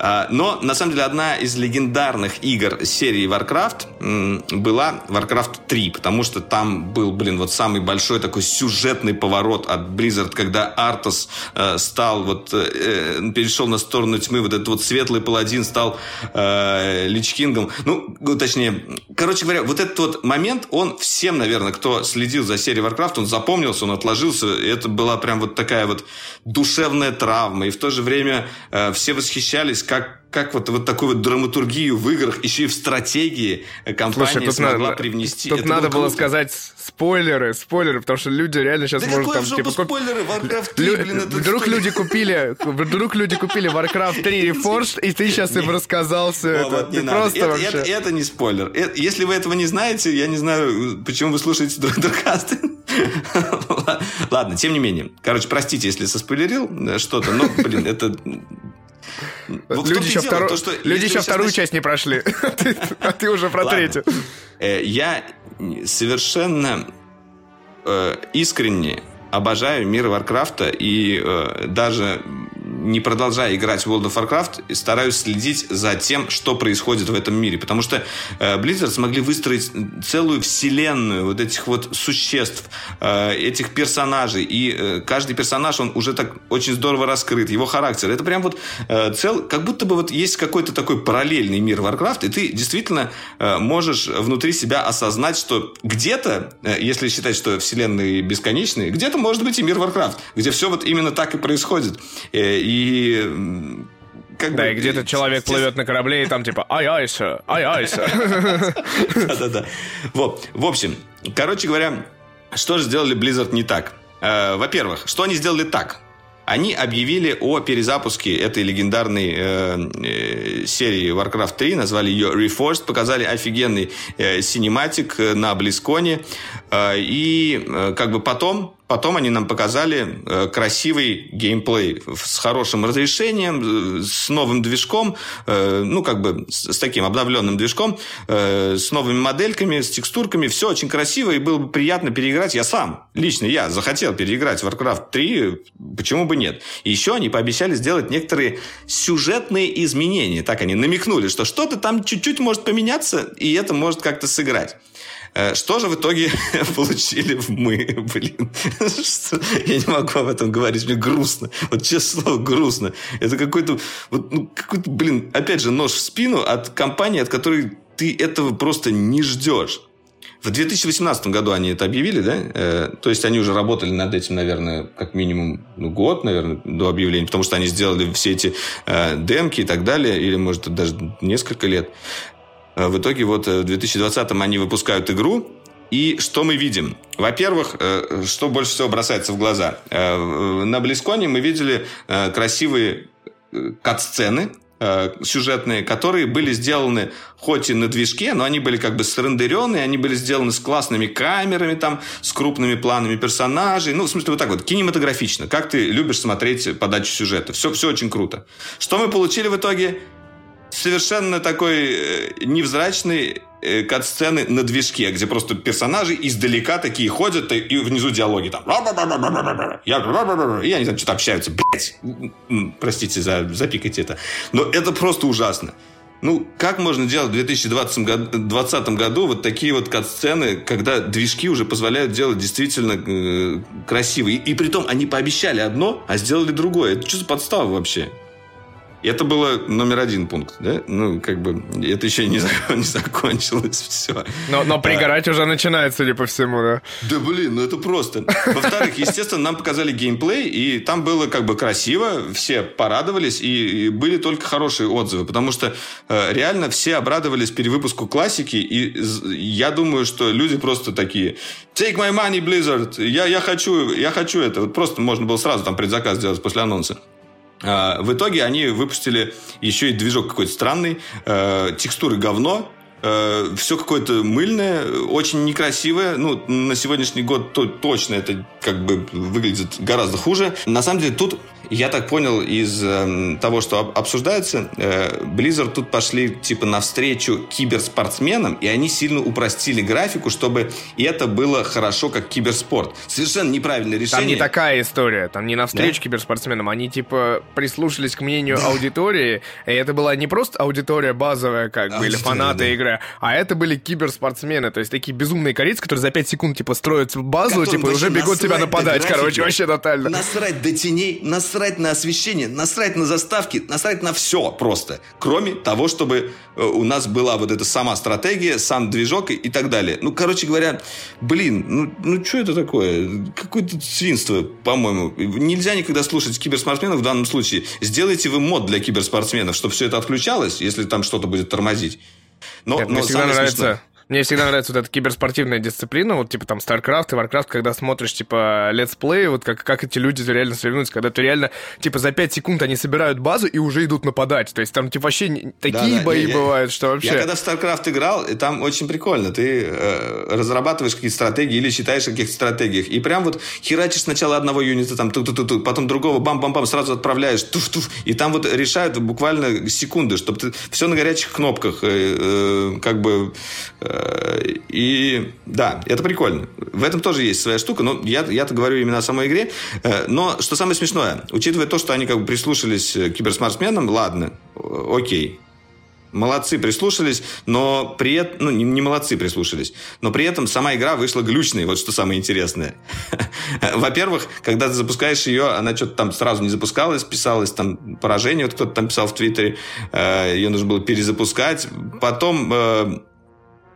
А, но, на самом деле, одна из легендарных игр серии Warcraft была Warcraft 3, потому что там был, блин, вот самый большой такой сюжетный поворот от Blizzard, когда Артас э, стал, вот, э, э, перешел на сторону тьмы, вот этот вот светлый паладин стал э, Лич Кингом. Ну, точнее, короче говоря, вот этот вот момент, он всем, наверное, кто следил за серией Warcraft, он запомнился, он отложился, и это была прям вот такая вот душевная травма, и в то же время все восхищались как как вот, вот такую вот драматургию в играх, еще и в стратегии компания Слушай, смогла надо, привнести. Тут Это надо было, было сказать спойлеры, спойлеры, потому что люди реально сейчас да может там типа спойлеры, Warcraft 3, Лю... блин, это вдруг что? люди купили, вдруг люди купили Warcraft 3 Reforged, и ты сейчас им рассказал все это. Вот, не просто это, вообще. Это, это не спойлер. Это, если вы этого не знаете, я не знаю, почему вы слушаете Друкасты. Ладно, тем не менее. Короче, простите, если соспойлерил что-то, но, блин, это вот люди еще, второ... то, что люди еще вторую нач... часть не прошли, а ты уже про третью. Э, я совершенно э, искренне обожаю мир Варкрафта и э, даже не продолжая играть в World of Warcraft, стараюсь следить за тем, что происходит в этом мире. Потому что э, Blizzard смогли выстроить целую вселенную вот этих вот существ, э, этих персонажей. И э, каждый персонаж, он уже так очень здорово раскрыт, его характер. Это прям вот э, цел, как будто бы вот есть какой-то такой параллельный мир Warcraft, и ты действительно э, можешь внутри себя осознать, что где-то, э, если считать, что вселенные бесконечные, где-то может быть и мир Warcraft, где все вот именно так и происходит. Э, и как да, бы... и где-то человек плывет на корабле, и там типа «Ай, айса! Ай, айса!» Да-да-да. Вот, в общем, короче говоря, что же сделали Blizzard не так? Э, во-первых, что они сделали так? Они объявили о перезапуске этой легендарной э, э, серии Warcraft 3, назвали ее Reforged, показали офигенный э, синематик на Близконе, э, и э, как бы потом Потом они нам показали э, красивый геймплей с хорошим разрешением, э, с новым движком, э, ну, как бы с, таким обновленным движком, с новыми модельками, с текстурками. Все очень красиво, и было бы приятно переиграть. Я сам, лично я, захотел переиграть Warcraft 3, почему бы нет. И еще они пообещали сделать некоторые сюжетные изменения. Так они намекнули, что что-то там чуть-чуть может поменяться, и это может как-то сыграть. Э, что же в итоге получили мы, блин? Я не могу об этом говорить, мне грустно. Вот честно слово, грустно. Это какой-то, вот, ну, какой-то, блин, опять же, нож в спину от компании, от которой ты этого просто не ждешь. В 2018 году они это объявили, да? Э, то есть они уже работали над этим, наверное, как минимум ну, год, наверное, до объявления, потому что они сделали все эти э, демки и так далее, или, может, даже несколько лет. Э, в итоге вот э, в 2020-м они выпускают игру, И что мы видим? Во-первых, э, что больше всего бросается в глаза? На Близконе мы видели красивые кат-сцены, сюжетные, которые были сделаны хоть и на движке, но они были как бы срендеренные, они были сделаны с классными камерами, там, с крупными планами персонажей. Ну, в смысле, вот так вот, кинематографично. Как ты любишь смотреть подачу сюжета. Все, все очень круто. Что мы получили в итоге? Совершенно такой невзрачный э, кат-сцены на движке, где просто персонажи издалека такие ходят, и внизу диалоги там. Я, я не знаю, что-то общаются. Блять. Простите за запикайте это. Но это просто ужасно. Ну, как можно делать в 2020 году, 2020 году вот такие вот кат-сцены, когда движки уже позволяют делать действительно э, красивые. И, и при том они пообещали одно, а сделали другое. Это что за подстава вообще? Это было номер один пункт, да? Ну, как бы, это еще не, не закончилось все. Но, но пригорать а, уже начинает, судя по всему, да? Да, блин, ну это просто. Во-вторых, естественно, нам показали геймплей, и там было как бы красиво, все порадовались, и, и были только хорошие отзывы, потому что э, реально все обрадовались перевыпуску классики, и я думаю, что люди просто такие, take my money, Blizzard, я, я хочу, я хочу это. Вот просто можно было сразу там предзаказ сделать после анонса. А, в итоге они выпустили еще и движок какой-то странный, э, текстуры говно, э, все какое-то мыльное, очень некрасивое. Ну, на сегодняшний год то, точно это как бы выглядит гораздо хуже. На самом деле тут я так понял из э, того, что обсуждается, э, Blizzard тут пошли типа навстречу киберспортсменам, и они сильно упростили графику, чтобы это было хорошо как киберспорт. Совершенно неправильное решение. Там не такая история, там не навстречу да? киберспортсменам, они типа прислушались к мнению да. аудитории, и это была не просто аудитория базовая, как бы, или фанаты да. игры, а это были киберспортсмены, то есть такие безумные корейцы, которые за 5 секунд типа строят базу, Которым типа уже бегут тебя нападать, короче, вообще тотально. Насрать до теней, насрать насрать на освещение, насрать на заставки, насрать на все просто. Кроме того, чтобы э, у нас была вот эта сама стратегия, сам движок и, и так далее. Ну, короче говоря, блин, ну, ну что это такое? Какое-то свинство, по-моему. Нельзя никогда слушать киберспортсменов в данном случае. Сделайте вы мод для киберспортсменов, чтобы все это отключалось, если там что-то будет тормозить. Но, Нет, но мне всегда нравится, смешно... Мне всегда нравится вот эта киберспортивная дисциплина, вот типа там StarCraft и Warcraft, когда смотришь типа летсплей, вот как, как эти люди реально соревнуются, когда ты реально типа за 5 секунд они собирают базу и уже идут нападать. То есть там типа вообще такие да, бои я, бывают, что вообще... Я когда в StarCraft играл, и там очень прикольно. Ты э, разрабатываешь какие-то стратегии или считаешь о каких-то стратегиях. И прям вот херачишь сначала одного юнита, там, ту -ту -ту -ту, потом другого, бам-бам-бам, сразу отправляешь, туф-туф. И там вот решают буквально секунды, чтобы ты все на горячих кнопках, э, э, как бы... Э, и да, это прикольно. В этом тоже есть своя штука, но я, я-то говорю именно о самой игре. Э, но что самое смешное, учитывая то, что они как бы прислушались к киберспортсменам, ладно, окей, Молодцы, прислушались, но при этом... Ну, не, не молодцы прислушались. Но при этом сама игра вышла глючной. Вот что самое интересное. Во-первых, когда ты запускаешь ее, она что-то там сразу не запускалась, писалось там поражение, вот кто-то там писал в Твиттере, э, ее нужно было перезапускать. Потом э,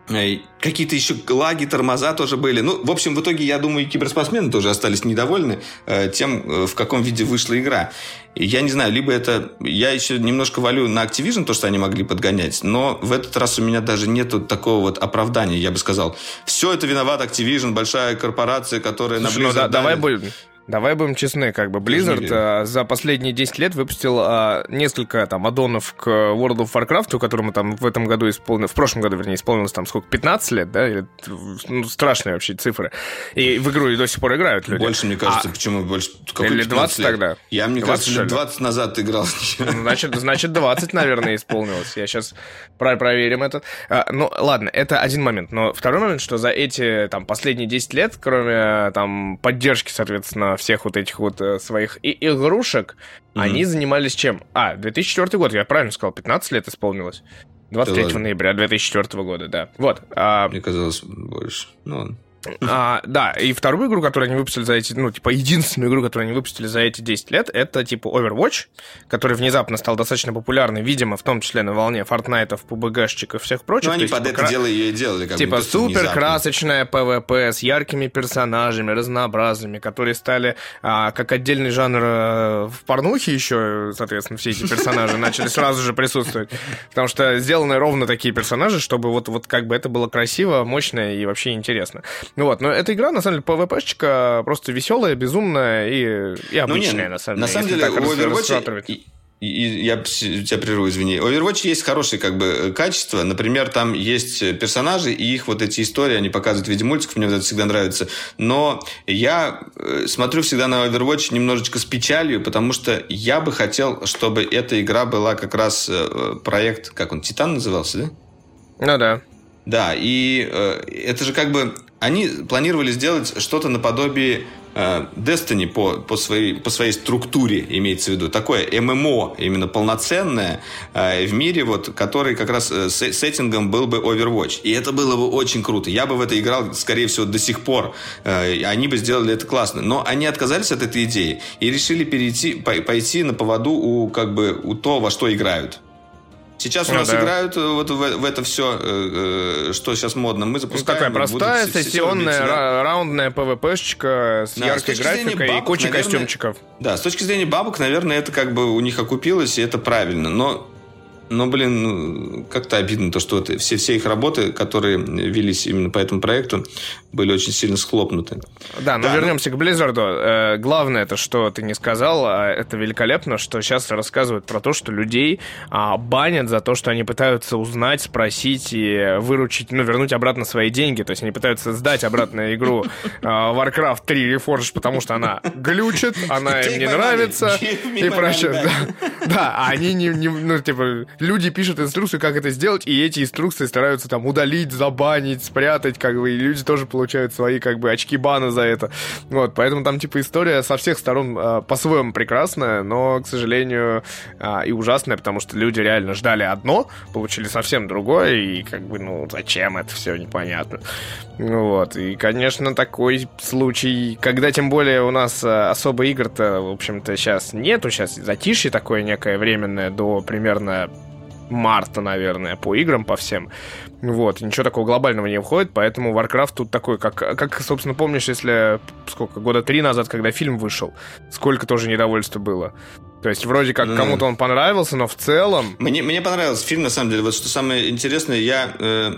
Какие-то еще лаги, тормоза тоже были. Ну, в общем, в итоге, я думаю, киберспортсмены тоже остались недовольны э, тем, э, в каком виде вышла игра. Я не знаю, либо это... Я еще немножко валю на Activision, то, что они могли подгонять, но в этот раз у меня даже нету такого вот оправдания, я бы сказал. Все это виноват Activision, большая корпорация, которая Слушай, на Blizzard... Ну, да, давай будем Давай будем честны, как бы Blizzard а, за последние 10 лет выпустил а, несколько там аддонов к World of Warcraft, которому там в этом году исполнилось, в прошлом году, вернее, исполнилось там сколько, 15 лет, да? Или, ну, страшные вообще цифры. И в игру и до сих пор играют люди. Больше, мне кажется, а, почему больше? Или 20 лет? тогда? Я, мне 20, кажется, лет 20 назад играл. Ну, значит, значит, 20, наверное, исполнилось. Я сейчас про проверим это. А, ну, ладно, это один момент. Но второй момент, что за эти там последние 10 лет, кроме там поддержки, соответственно, всех вот этих вот э, своих и игрушек, mm-hmm. они занимались чем? А, 2004 год, я правильно сказал, 15 лет исполнилось. 23 ноября 2004 года, да. Вот. А... Мне казалось больше. Ну, А, да, и вторую игру, которую они выпустили за эти, ну, типа, единственную игру, которую они выпустили за эти 10 лет, это, типа, Overwatch, который внезапно стал достаточно популярный, видимо, в том числе на волне Fortnite, PUBG-щиков и всех прочих. Ну, они есть, под типа, это кра... дело ее и делали. Как типа, супер красочная PvP с яркими персонажами, разнообразными, которые стали а, как отдельный жанр а, в порнухе еще, соответственно, все эти персонажи начали сразу же присутствовать. Потому что сделаны ровно такие персонажи, чтобы вот, вот как бы это было красиво, мощно и вообще интересно. Ну вот, но эта игра, на самом деле, PvP-щика просто веселая, безумная и, и обычная, ну, не, на самом деле. На самом деле, у Overwatch... И, и, я тебя прерву, извини. Overwatch есть хорошие как бы качества. Например, там есть персонажи, и их вот эти истории, они показывают в виде мультиков, мне вот это всегда нравится. Но я э, смотрю всегда на Overwatch немножечко с печалью, потому что я бы хотел, чтобы эта игра была как раз э, проект, как он, Титан назывался, да? Ну да. Да, и э, это же как бы они планировали сделать что-то наподобие э, Destiny по, по, своей, по своей структуре, имеется в виду. Такое ММО, именно полноценное, э, в мире, вот, который как раз э, сеттингом был бы Overwatch. И это было бы очень круто. Я бы в это играл, скорее всего, до сих пор. Э, они бы сделали это классно. Но они отказались от этой идеи и решили перейти, по, пойти на поводу у, как бы, у то, во что играют. Сейчас у ну, нас да. играют э, вот в, в это все, э, э, что сейчас модно. Мы запускаем. Ну, такая простая, сессионная, да? раундная PvP-шка с да, яркой с графикой бабок, и кучей наверное, костюмчиков. Да, с точки зрения бабок, наверное, это как бы у них окупилось, и это правильно. Но но, блин, ну, как-то обидно то, что это, все, все их работы, которые велись именно по этому проекту, были очень сильно схлопнуты. Да, но да, вернемся ну... к Blizzard. Э, главное, это что ты не сказал, а это великолепно, что сейчас рассказывают про то, что людей а, банят за то, что они пытаются узнать, спросить и выручить, ну, вернуть обратно свои деньги. То есть они пытаются сдать обратно игру а, Warcraft 3 Reforged, потому что она глючит, она им не нравится и прочее. Да, а они не, ну, типа, люди пишут инструкцию, как это сделать, и эти инструкции стараются там удалить, забанить, спрятать, как бы, и люди тоже получают свои, как бы, очки бана за это. Вот, поэтому там, типа, история со всех сторон э, по-своему прекрасная, но, к сожалению, э, и ужасная, потому что люди реально ждали одно, получили совсем другое, и, как бы, ну, зачем это все, непонятно. Вот, и, конечно, такой случай, когда, тем более, у нас э, особо игр-то, в общем-то, сейчас нету, сейчас затишье такое некое временное до примерно марта, наверное, по играм, по всем. Вот, ничего такого глобального не входит, поэтому Warcraft тут такой, как, как собственно, помнишь, если сколько, года три назад, когда фильм вышел, сколько тоже недовольства было. То есть вроде как mm. кому-то он понравился, но в целом... Мне, мне понравился фильм, на самом деле. Вот что самое интересное, я, э,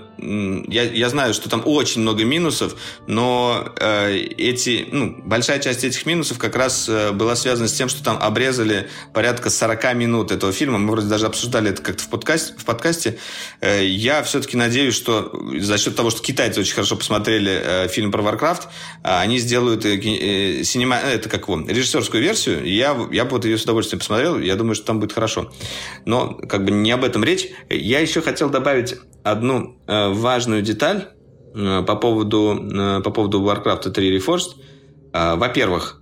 я, я знаю, что там очень много минусов, но э, эти, ну, большая часть этих минусов как раз э, была связана с тем, что там обрезали порядка 40 минут этого фильма. Мы вроде даже обсуждали это как-то в, подкасте. В подкасте. Э, я все-таки надеюсь, что за счет того, что китайцы очень хорошо посмотрели э, фильм про Warcraft, э, они сделают э, э, синема, э, это как его, режиссерскую версию. Я, я бы вот ее с удовольствием удовольствием посмотрел, я думаю, что там будет хорошо. Но как бы не об этом речь. Я еще хотел добавить одну э, важную деталь э, по, поводу, э, по поводу Warcraft 3 Reforged. Э, во-первых,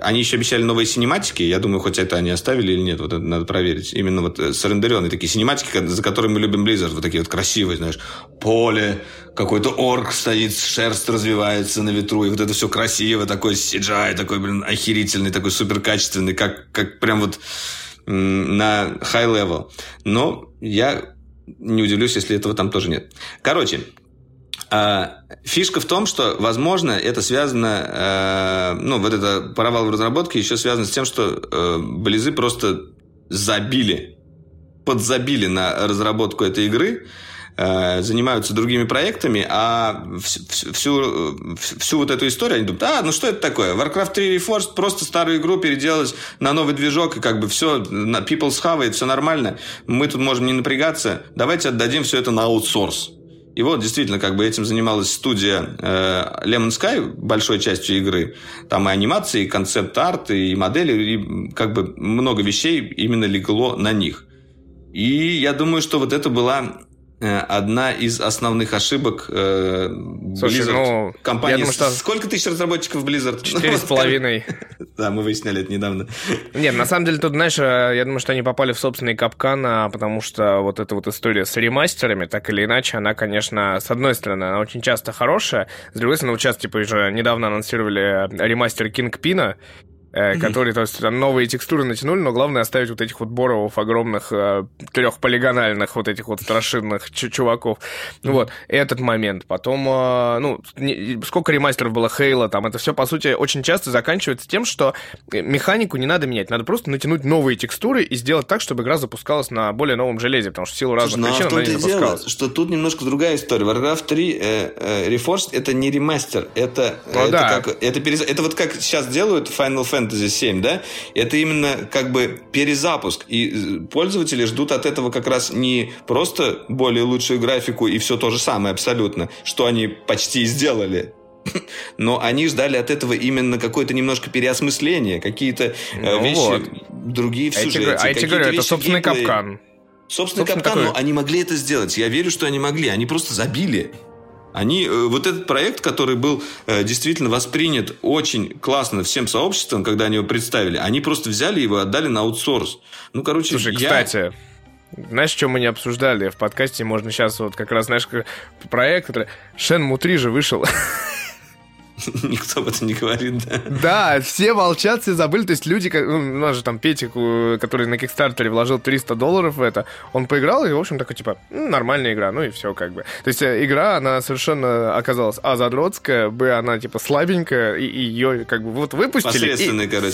они еще обещали новые синематики. Я думаю, хоть это они оставили или нет. Вот это надо проверить. Именно вот э, срендеренные такие синематики, за которые мы любим Blizzard. Вот такие вот красивые, знаешь. Поле, какой-то орк стоит, шерсть развивается на ветру. И вот это все красиво. Такой CGI, такой, блин, охерительный, такой супер качественный. Как, как прям вот на high level. Но я не удивлюсь, если этого там тоже нет. Короче, фишка в том, что, возможно, это связано, э, ну, вот это провал в разработке еще связано с тем, что э, Близы просто забили, подзабили на разработку этой игры, э, занимаются другими проектами, а всю, всю, всю вот эту историю они думают, а, ну что это такое? Warcraft 3 Reforged просто старую игру переделать на новый движок, и как бы все, People's Have, все нормально, мы тут можем не напрягаться, давайте отдадим все это на аутсорс. И вот действительно, как бы этим занималась студия э, Lemon Sky большой частью игры. Там и анимации, и концепт-арт, и модели, и как бы много вещей именно легло на них. И я думаю, что вот это была одна из основных ошибок э, Слушай, Blizzard. Ну, компании. Думаю, что... Сколько тысяч разработчиков Blizzard? Четыре с половиной. Да, мы выясняли это недавно. Нет, на самом деле тут, знаешь, э, я думаю, что они попали в собственный капкан, а, потому что вот эта вот история с ремастерами, так или иначе, она, конечно, с одной стороны, она очень часто хорошая, с другой стороны, вот сейчас, типа, уже недавно анонсировали ремастер Кингпина, mm-hmm. которые, то есть, новые текстуры натянули, но главное оставить вот этих вот боровов огромных, э, трехполигональных вот этих вот страшинных чуваков. Mm-hmm. Вот, этот момент. Потом, э, ну, не, сколько ремастеров было Хейла, там, это все, по сути, очень часто заканчивается тем, что механику не надо менять, надо просто натянуть новые текстуры и сделать так, чтобы игра запускалась на более новом железе, потому что в силу разных ну, а причин она не запускалась. Дело, что тут немножко другая история. Warcraft 3 э, э, Reforged это не ремастер, это, ну, это, да. как, это, перез... это вот как сейчас делают Final Fantasy Fantasy 7, да, это именно как бы перезапуск. И пользователи ждут от этого как раз не просто более лучшую графику и все то же самое абсолютно, что они почти сделали, но они ждали от этого именно какое-то немножко переосмысление, какие-то э, ну вещи вот. другие в сюжете. А эти, говорю, это собственный капкан. Собственный капкан, такой... но они могли это сделать. Я верю, что они могли. Они просто забили. Они, э, вот этот проект, который был э, действительно воспринят очень классно всем сообществом, когда они его представили, они просто взяли его и отдали на аутсорс. Ну, короче, Слушай, я... кстати, знаешь, что мы не обсуждали в подкасте? Можно сейчас вот как раз, знаешь, проект, который... Shenmue 3 же вышел. Никто об этом не говорит, да? Да, все молчат, все забыли. То есть люди, ну, у нас же там Петик, который на Кикстартере вложил 300 долларов в это, он поиграл и, в общем, такой, типа, нормальная игра, ну и все как бы. То есть э, игра, она совершенно оказалась, а, задротская, б, она, типа, слабенькая, и, ее, как бы, вот выпустили. Посредственная, и, короче.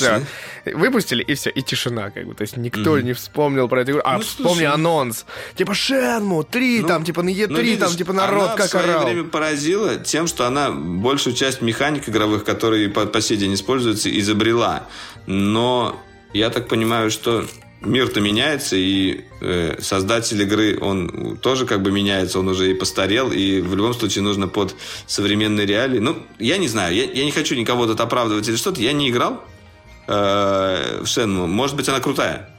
Все. Выпустили, и все, и тишина, как бы. То есть никто mm-hmm. не вспомнил про эту игру. А, ну, вспомни слушай, анонс. Типа, Шенму, 3, ну, там, типа, на Е3, ну, видишь, там, типа, народ как в свое орал. время поразила тем, что она большую часть механик игровых, которые по, по сей день используются, изобрела. Но я так понимаю, что мир-то меняется, и э, создатель игры, он тоже как бы меняется, он уже и постарел, и в любом случае нужно под современные реалии. Ну, я не знаю, я, я не хочу никого тут оправдывать или что-то, я не играл э, в Шенму. Может быть, она крутая.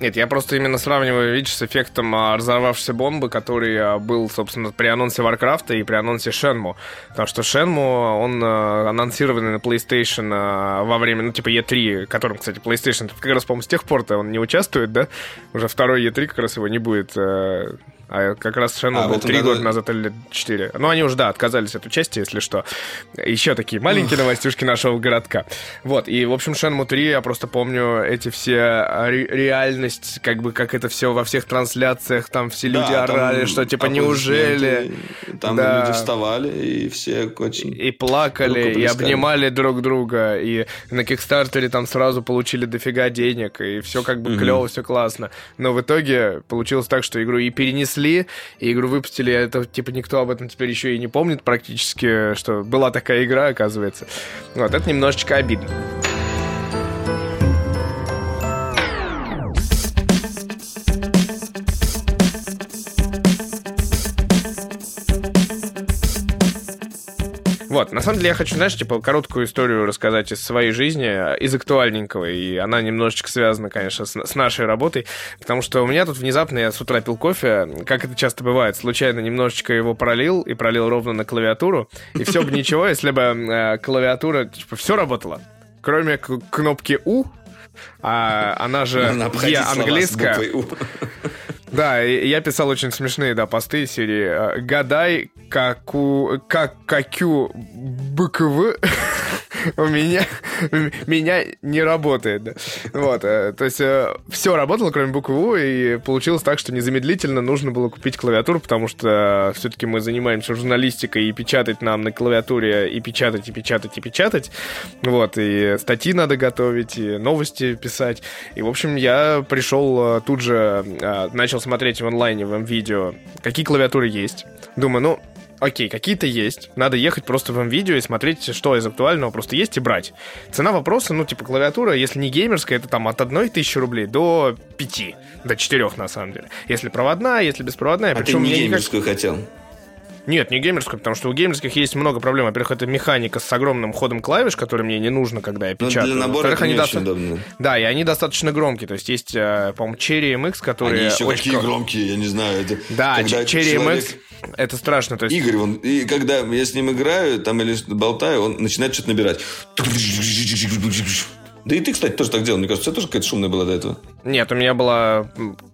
Нет, я просто именно сравниваю, видишь, с эффектом а, разорвавшейся бомбы, который а, был, собственно, при анонсе Варкрафта и при анонсе Шенму. Потому что Шенму, он а, анонсированный на PlayStation а, во время, ну, типа E3, которым, кстати, PlayStation как раз, по-моему, с тех пор-то он не участвует, да? Уже второй E3 как раз его не будет а, а как раз Шенму а, был три года назад или четыре. Ну, они уже, да, отказались от участия, если что. Еще такие маленькие новостюшки нашего городка. Вот, и, в общем, Шенму 3, я просто помню эти все ре- реальность, как бы, как это все во всех трансляциях, там все люди да, орали, что, типа, неужели... Там да. люди вставали, и все очень... И плакали, и обнимали друг друга, и на Кикстартере там сразу получили дофига денег, и все как бы mm-hmm. клево, все классно. Но в итоге получилось так, что игру и перенесли перенесли, и игру выпустили, это, типа, никто об этом теперь еще и не помнит практически, что была такая игра, оказывается. Вот, это немножечко обидно. Вот, на самом деле я хочу, знаешь, типа, короткую историю рассказать из своей жизни, из актуальненького, и она немножечко связана, конечно, с, с нашей работой, потому что у меня тут внезапно, я с утра пил кофе, как это часто бывает, случайно немножечко его пролил, и пролил ровно на клавиатуру, и все бы ничего, если бы э, клавиатура, типа, все работало, кроме кнопки «У», а она же е английская. Да, я писал очень смешные, да, посты из серии э, «Гадай, каку, как, какю БКВ у меня, меня не работает. Вот, э, то есть э, все работало, кроме буквы У, и получилось так, что незамедлительно нужно было купить клавиатуру, потому что все-таки мы занимаемся журналистикой, и печатать нам на клавиатуре, и печатать, и печатать, и печатать. Вот, и статьи надо готовить, и новости писать. И, в общем, я пришел тут же, начал смотреть в онлайне, в видео, какие клавиатуры есть. Думаю, ну, окей, какие-то есть. Надо ехать просто в видео и смотреть, что из актуального просто есть и брать. Цена вопроса, ну, типа, клавиатура, если не геймерская, это там от одной тысячи рублей до пяти, до четырех, на самом деле. Если проводная, если беспроводная. А ты не геймерскую никак... хотел? Нет, не геймерскую, потому что у геймерских есть много проблем. Во-первых, это механика с огромным ходом клавиш, который мне не нужно, когда я печатаю. Ну, для набора это они не доста... очень удобно. Да, и они достаточно громкие. То есть есть, э, по-моему, Cherry MX, которые... Они еще очень... какие громкие, я не знаю. Это да, когда Cherry человек... MX это страшно. То есть... Игорь, он, и когда я с ним играю, там или болтаю, он начинает что-то набирать. Да и ты, кстати, тоже так делал. Мне кажется, тебя тоже какая-то шумная была до этого. Нет, у меня была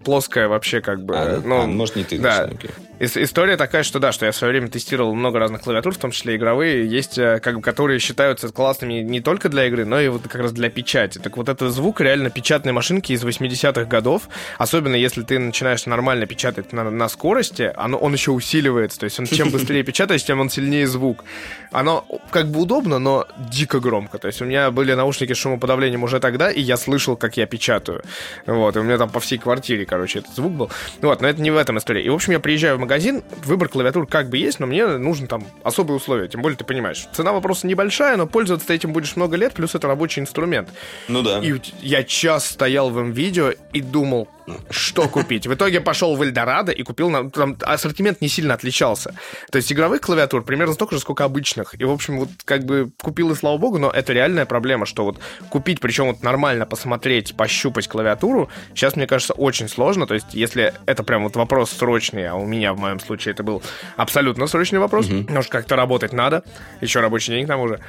плоская вообще как бы... А, ну, а, может, не ты. Да. Значит. История такая, что да, что я в свое время тестировал много разных клавиатур, в том числе игровые, есть, э, как бы, которые считаются классными не только для игры, но и вот как раз для печати. Так вот, это звук реально печатной машинки из 80-х годов, особенно если ты начинаешь нормально печатать на, на скорости, оно, он еще усиливается, то есть он чем быстрее печатаешь, тем он сильнее звук. Оно как бы удобно, но дико громко. То есть у меня были наушники с шумоподавлением уже тогда, и я слышал, как я печатаю. Вот, и у меня там по всей квартире, короче, этот звук был. Вот, но это не в этом истории. И, в общем, я приезжаю в магазин, выбор клавиатур как бы есть, но мне нужно там особые условия. Тем более, ты понимаешь, цена вопроса небольшая, но пользоваться ты этим будешь много лет, плюс это рабочий инструмент. Ну да. И я час стоял в видео и думал, что купить. В итоге пошел в Эльдорадо и купил... Там ассортимент не сильно отличался. То есть игровых клавиатур примерно столько же, сколько обычных. И, в общем, вот как бы купил и слава богу, но это реальная проблема, что вот купить, причем вот нормально посмотреть, пощупать клавиатуру, сейчас, мне кажется, очень сложно. То есть если это прям вот вопрос срочный, а у меня в моем случае это был абсолютно срочный вопрос, потому что как-то работать надо, еще рабочий день к тому же,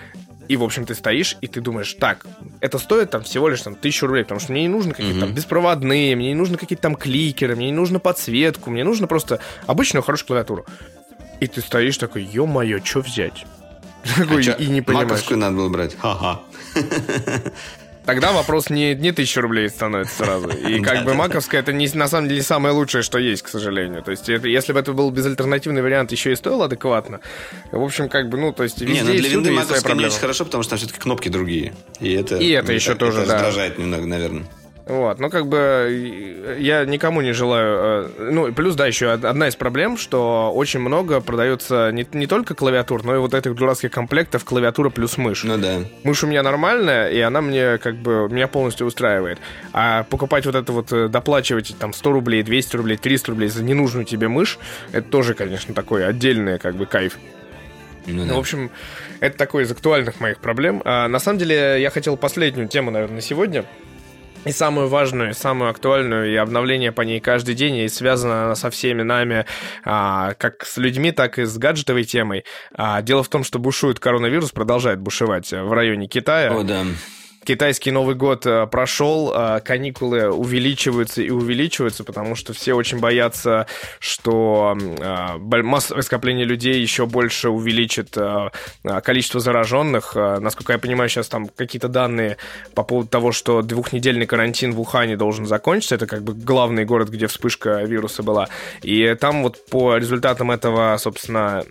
и, в общем, ты стоишь, и ты думаешь, так, это стоит там всего лишь там тысячу рублей, потому что мне не нужно какие-то mm-hmm. там беспроводные, мне не нужно какие-то там кликеры, мне не нужно подсветку, мне нужно просто обычную хорошую клавиатуру. И ты стоишь такой, ё-моё, что взять? А и не понимаешь. Маковскую надо было брать. Ха-ха. Тогда вопрос не, не тысяча рублей становится сразу. И как бы маковская это не, на самом деле самое лучшее, что есть, к сожалению. То есть это, если бы это был безальтернативный вариант, еще и стоил адекватно. В общем, как бы, ну, то есть везде Не, ну для винды маковская не очень хорошо, потому что там все-таки кнопки другие. И это, и это еще это, тоже, это да. раздражает немного, наверное. Вот, ну как бы я никому не желаю. Э, ну, плюс, да, еще одна из проблем, что очень много продается не, не только клавиатур, но и вот этих дурацких комплектов клавиатура плюс мышь. Ну да. Мышь у меня нормальная, и она мне как бы меня полностью устраивает. А покупать вот это вот, э, доплачивать там 100 рублей, 200 рублей, 300 рублей за ненужную тебе мышь, это тоже, конечно, такой отдельный как бы кайф. Ну, да. В общем, это такой из актуальных моих проблем. А, на самом деле, я хотел последнюю тему, наверное, сегодня и самую важную, и самую актуальную, и обновление по ней каждый день, и связано она со всеми нами, а, как с людьми, так и с гаджетовой темой. А, дело в том, что бушует коронавирус, продолжает бушевать в районе Китая. О, да. Китайский Новый год э, прошел, э, каникулы увеличиваются и увеличиваются, потому что все очень боятся, что э, массовое скопление людей еще больше увеличит количество зараженных. Насколько я понимаю, сейчас там какие-то данные по поводу того, что двухнедельный карантин в Ухане должен закончиться. Это как бы главный город, где вспышка вируса была. И там вот по результатам этого, собственно,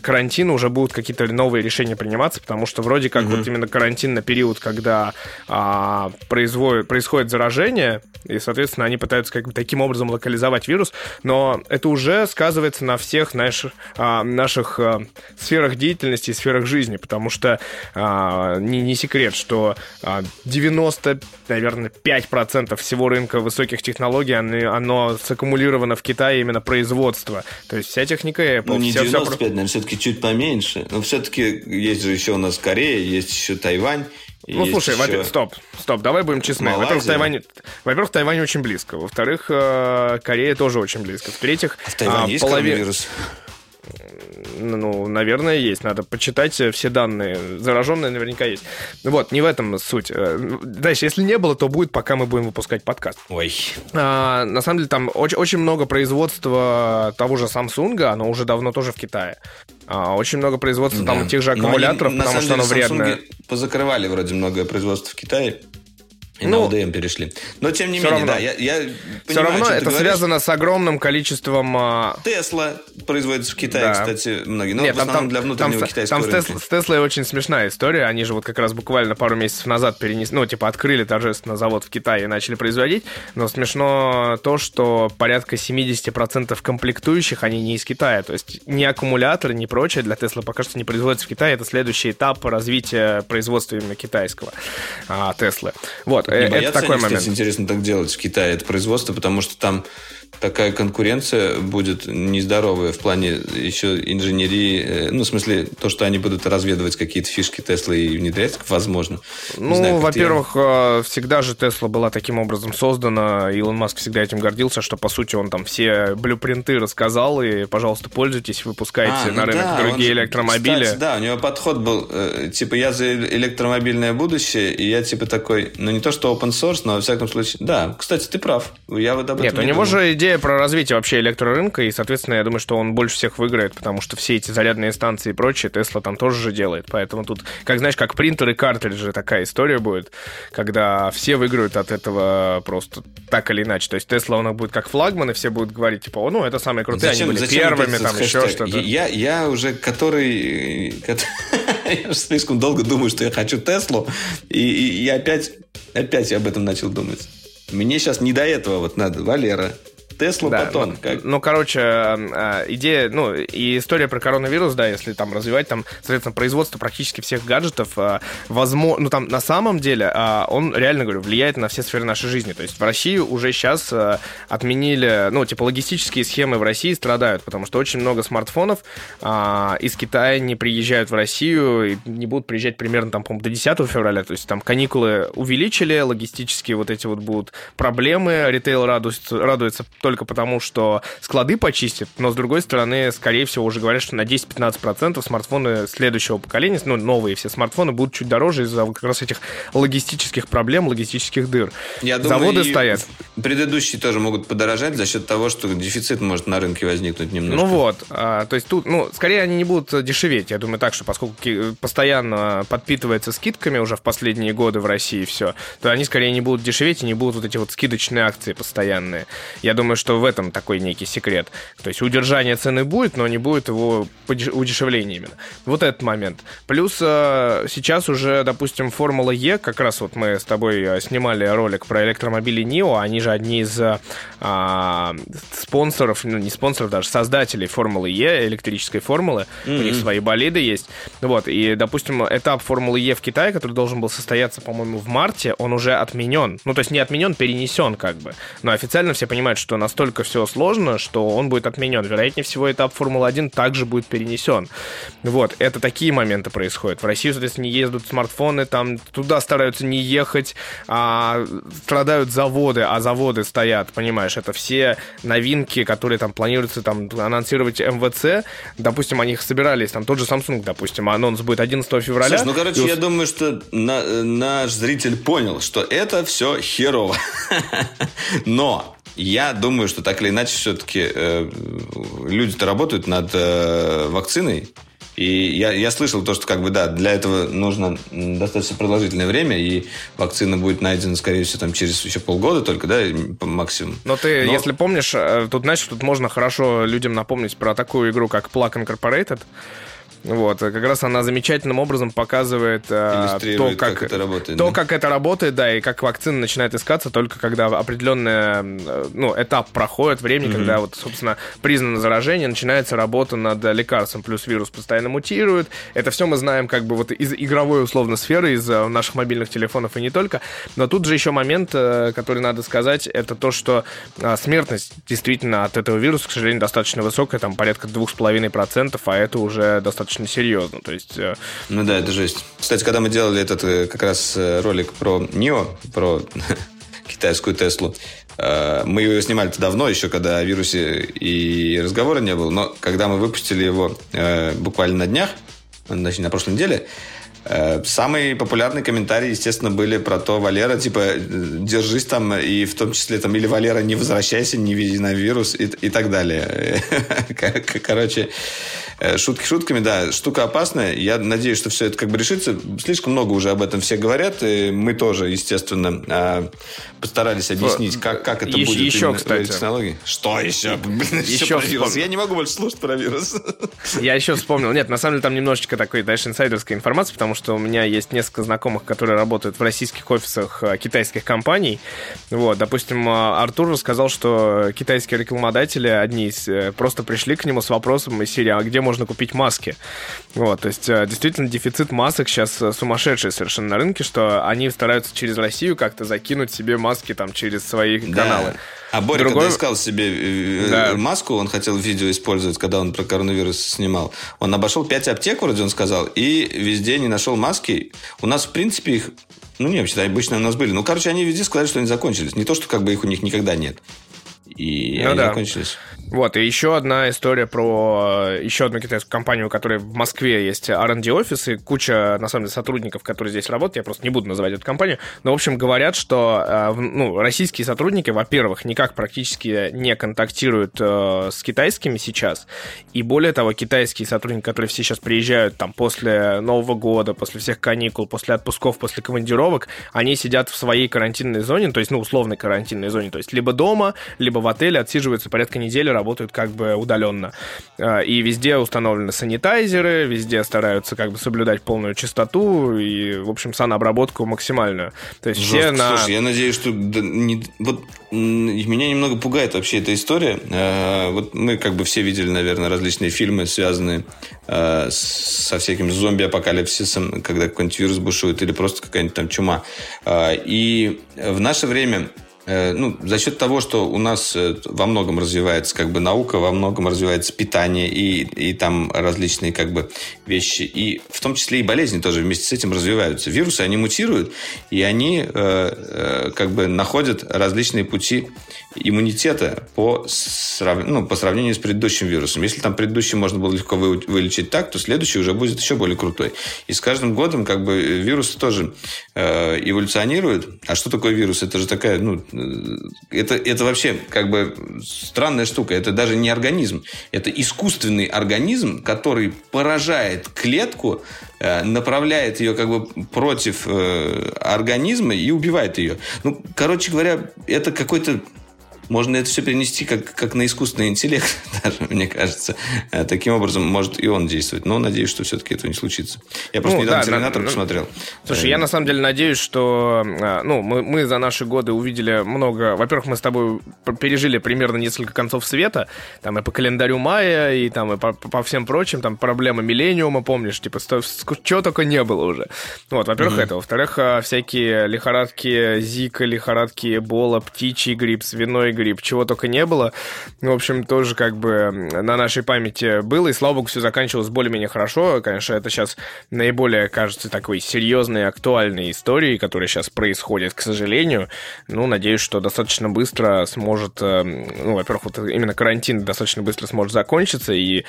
карантина уже будут какие-то новые решения приниматься, потому что вроде как mm-hmm. вот именно карантин на период, когда а, производит, происходит заражение, и, соответственно, они пытаются как бы таким образом локализовать вирус, но это уже сказывается на всех наших, а, наших а, сферах деятельности и сферах жизни, потому что а, не, не секрет, что а, 90, наверное, 5% всего рынка высоких технологий, оно, оно саккумулировано в Китае именно производство. То есть вся техника Apple... Ну, не вся, 95, вся... наверное, все-таки чуть поменьше. Но все-таки есть же еще у нас Корея, есть еще Тайвань, ну, слушай, еще... стоп, стоп, давай будем честны. Во-первых, Тайвань, во-первых, Тайвань очень близко. Во-вторых, э, Корея тоже очень близко. В-третьих, а в Тайване а, есть половин... коронавирус? Ну, наверное, есть. Надо почитать все данные. Зараженные наверняка есть. Вот, не в этом суть. Э, дальше, если не было, то будет, пока мы будем выпускать подкаст. Ой. А, на самом деле, там очень, очень много производства того же Samsung, оно уже давно тоже в Китае. А, очень много производства да. там тех же аккумуляторов, они, потому что деле, оно вредное. позакрывали вроде многое производство в Китае. И ну, на LDM перешли. Но тем не менее, равно, да, я, я Все понимаю, равно это связано с огромным количеством... А, Тесла производится в Китае, да. кстати, многие. Но Нет, в основном там, для внутреннего там, китайского там рынка. С, Теслой очень смешная история. Они же вот как раз буквально пару месяцев назад перенесли, ну, типа, открыли торжественно завод в Китае и начали производить. Но смешно то, что порядка 70% комплектующих, они не из Китая. То есть ни аккумуляторы, ни прочее для Теслы пока что не производятся в Китае. Это следующий этап развития производства именно китайского а, Теслы. Вот. Не это такой они, момент. Кстати, интересно так делать в Китае, это производство, потому что там такая конкуренция будет нездоровая в плане еще инженерии. Э, ну, в смысле, то, что они будут разведывать какие-то фишки Теслы и внедрять, возможно. Ну, во-первых, я... Э, всегда же Тесла была таким образом создана. Илон Маск всегда этим гордился, что, по сути, он там все блюпринты рассказал, и, пожалуйста, пользуйтесь, выпускайте а, на ну рынок да, другие он, электромобили. Кстати, да, у него подход был, э, типа, я за электромобильное будущее, и я, типа, такой, ну, не то, что open source, но, во всяком случае, да, кстати, ты прав. Я вот об этом Нет, у него думал. же идея про развитие вообще электрорынка, и, соответственно, я думаю, что он больше всех выиграет, потому что все эти зарядные станции и прочее Тесла там тоже же делает. Поэтому тут, как знаешь, как принтер и картриджи такая история будет, когда все выиграют от этого просто так или иначе. То есть Тесла, он будет как флагман, и все будут говорить, типа, ну, это самые крутые, зачем, они были зачем первыми, там еще что-то. Я, я уже который... я слишком долго думаю, что я хочу Теслу, и, и, и опять, опять я об этом начал думать. Мне сейчас не до этого вот надо, Валера. Тесла да, потом. Ну, как? ну, короче, э, идея, ну, и история про коронавирус, да, если там развивать, там, соответственно, производство практически всех гаджетов, э, возможно, ну, там, на самом деле, э, он, реально говорю, влияет на все сферы нашей жизни. То есть в России уже сейчас отменили, ну, типа, логистические схемы в России страдают, потому что очень много смартфонов из Китая не приезжают в Россию и не будут приезжать примерно, там, по-моему, до 10 февраля. То есть там каникулы увеличили, логистические вот эти вот будут проблемы, ритейл радуется, радуется только потому, что склады почистят, но с другой стороны, скорее всего, уже говорят, что на 10-15% смартфоны следующего поколения, ну, новые все смартфоны будут чуть дороже из-за как раз этих логистических проблем, логистических дыр. Я Заводы думаю, стоят. Предыдущие тоже могут подорожать за счет того, что дефицит может на рынке возникнуть немножко. Ну вот, а, то есть тут, ну, скорее они не будут дешеветь. Я думаю так, что поскольку постоянно подпитывается скидками уже в последние годы в России все, то они скорее не будут дешеветь и не будут вот эти вот скидочные акции постоянные. Я думаю, что в этом такой некий секрет. То есть удержание цены будет, но не будет его удешевления именно. Вот этот момент. Плюс э, сейчас уже, допустим, Формула Е, как раз вот мы с тобой э, снимали ролик про электромобили NIO, они же одни из а, спонсоров, ну не спонсоров даже, создателей Формулы Е, электрической формулы. Mm-hmm. У них свои болиды есть. Вот, и, допустим, этап Формулы Е в Китае, который должен был состояться, по-моему, в марте, он уже отменен. Ну, то есть не отменен, перенесен как бы. Но официально все понимают, что настолько все сложно, что он будет отменен. Вероятнее всего, этап Формулы-1 также будет перенесен. Вот, это такие моменты происходят. В Россию, соответственно, не ездят смартфоны, там туда стараются не ехать, а страдают заводы, а заводы стоят, понимаешь, это все новинки, которые там планируется там анонсировать МВЦ, допустим, они их собирались, там тот же Samsung, допустим, анонс будет 11 февраля. Слушай, ну, короче, и... я думаю, что на, наш зритель понял, что это все херово. Но я думаю, что так или иначе все-таки э, люди-то работают над э, вакциной. И я, я слышал то, что как бы да, для этого нужно достаточно продолжительное время, и вакцина будет найдена, скорее всего, там через еще полгода только, да, максимум. Но ты, Но... если помнишь, э, тут, знаешь, тут можно хорошо людям напомнить про такую игру, как Plug Incorporated. Вот, как раз она замечательным образом показывает э, то, как, как это работает. То, да? как это работает, да, и как вакцина начинает искаться только когда определенный э, ну, этап проходит, времени, mm-hmm. когда вот, собственно, признано заражение, начинается работа над лекарством, плюс вирус постоянно мутирует. Это все мы знаем как бы вот из игровой условно сферы, из э, наших мобильных телефонов и не только. Но тут же еще момент, который надо сказать, это то, что смертность действительно от этого вируса, к сожалению, достаточно высокая, там порядка 2,5%, а это уже достаточно достаточно серьезно. То есть... Э, ну да, это жесть. Кстати, когда мы делали этот э, как раз э, ролик про НИО, про китайскую Теслу, мы его снимали давно, еще когда о вирусе и разговора не было, но когда мы выпустили его буквально на днях, значит, на прошлой неделе, Самые популярные комментарии, естественно, были про то, Валера, типа, держись там, и в том числе там, или Валера, не возвращайся, не вези на вирус, и, и так далее. Короче, Э, шутки шутками, да, штука опасная. Я надеюсь, что все это как бы решится. Слишком много уже об этом все говорят. И мы тоже, естественно, а, постарались объяснить, как, как это еще, будет еще, кстати. технологии. Что еще? еще вирус. Я не могу больше слушать про вирус. Я еще вспомнил. Нет, на самом деле там немножечко такой, знаешь, инсайдерской информации, потому что у меня есть несколько знакомых, которые работают в российских офисах э, китайских компаний. Вот, допустим, э, Артур рассказал, что китайские рекламодатели одни из просто пришли к нему с вопросом из серии, а где можно купить маски. Вот, то есть э, действительно дефицит масок сейчас э, сумасшедший совершенно на рынке, что они стараются через Россию как-то закинуть себе маски там через свои да. каналы. А Боря, Другой... когда искал себе да. маску, он хотел видео использовать, когда он про коронавирус снимал. Он обошел 5 аптек, вроде он сказал, и везде не нашел маски. У нас, в принципе, их ну, не, вообще обычно у нас были. Ну, короче, они везде сказали, что они закончились. Не то, что как бы их у них никогда нет. И ну, они да. закончились. Вот, и еще одна история про э, еще одну китайскую компанию, у которой в Москве есть R&D офис и куча, на самом деле, сотрудников, которые здесь работают. Я просто не буду называть эту компанию. Но, в общем, говорят, что э, ну, российские сотрудники, во-первых, никак практически не контактируют э, с китайскими сейчас. И более того, китайские сотрудники, которые все сейчас приезжают там после Нового года, после всех каникул, после отпусков, после командировок, они сидят в своей карантинной зоне, то есть, ну, условной карантинной зоне, то есть либо дома, либо в отеле, отсиживаются порядка недели, работают как бы удаленно. А, и везде установлены санитайзеры, везде стараются как бы соблюдать полную чистоту и, в общем, санобработку максимальную. То есть Жестко. все на... Слушай, я надеюсь, что... Не... Вот меня немного пугает вообще эта история. А, вот мы как бы все видели, наверное, различные фильмы, связанные а, со всяким зомби-апокалипсисом, когда какой-нибудь вирус бушует или просто какая-нибудь там чума. И в наше время ну, за счет того, что у нас э, во многом развивается как бы наука, во многом развивается питание и, и там различные как бы вещи, и в том числе и болезни тоже вместе с этим развиваются. Вирусы, они мутируют, и они э, э, как бы находят различные пути иммунитета по, срав... ну, по сравнению с предыдущим вирусом. Если там предыдущий можно было легко вы... вылечить так, то следующий уже будет еще более крутой. И с каждым годом как бы вирусы тоже э, эволюционируют. А что такое вирус? Это же такая, ну, э, это, это вообще как бы странная штука. Это даже не организм. Это искусственный организм, который поражает клетку, э, направляет ее как бы против э, организма и убивает ее. Ну, короче говоря, это какой-то можно это все перенести как, как на искусственный интеллект, даже, мне кажется. Э, таким образом, может и он действовать. Но надеюсь, что все-таки этого не случится. Я просто ну, недавно да, «Терминатор» да, посмотрел. Слушай, я на самом деле надеюсь, что э, ну, мы, мы за наши годы увидели много... Во-первых, мы с тобой пережили примерно несколько концов света. Там и по календарю мая, и там и по, по всем прочим. Там проблемы миллениума, помнишь? Типа, чего только не было уже. Вот, во-первых, mm-hmm. это. Во-вторых, э, всякие лихорадки Зика, лихорадки Эбола, птичий грипп, свиной грипп, чего только не было. В общем, тоже как бы на нашей памяти было, и слава богу, все заканчивалось более-менее хорошо. Конечно, это сейчас наиболее, кажется, такой серьезной, актуальной историей, которая сейчас происходит, к сожалению. Ну, надеюсь, что достаточно быстро сможет, э, ну, во-первых, вот именно карантин достаточно быстро сможет закончиться, и,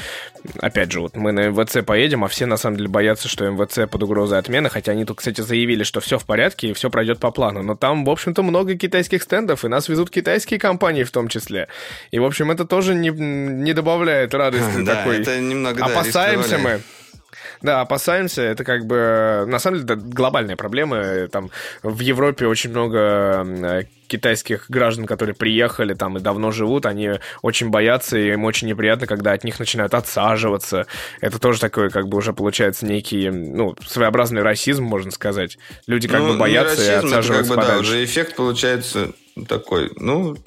опять же, вот мы на МВЦ поедем, а все, на самом деле, боятся, что МВЦ под угрозой отмены, хотя они тут, кстати, заявили, что все в порядке и все пройдет по плану. Но там, в общем-то, много китайских стендов, и нас везут китайские компании, компании в том числе. И, в общем, это тоже не, не добавляет радости да, такой. это немного, Опасаемся мы. Да, опасаемся. Это как бы, на самом деле, глобальная проблема. Там в Европе очень много китайских граждан, которые приехали там и давно живут, они очень боятся, и им очень неприятно, когда от них начинают отсаживаться. Это тоже такой, как бы уже получается некий, ну, своеобразный расизм, можно сказать. Люди как ну, бы боятся расизм, и отсаживаются это как бы, подальше. Да, уже эффект получается такой, ну,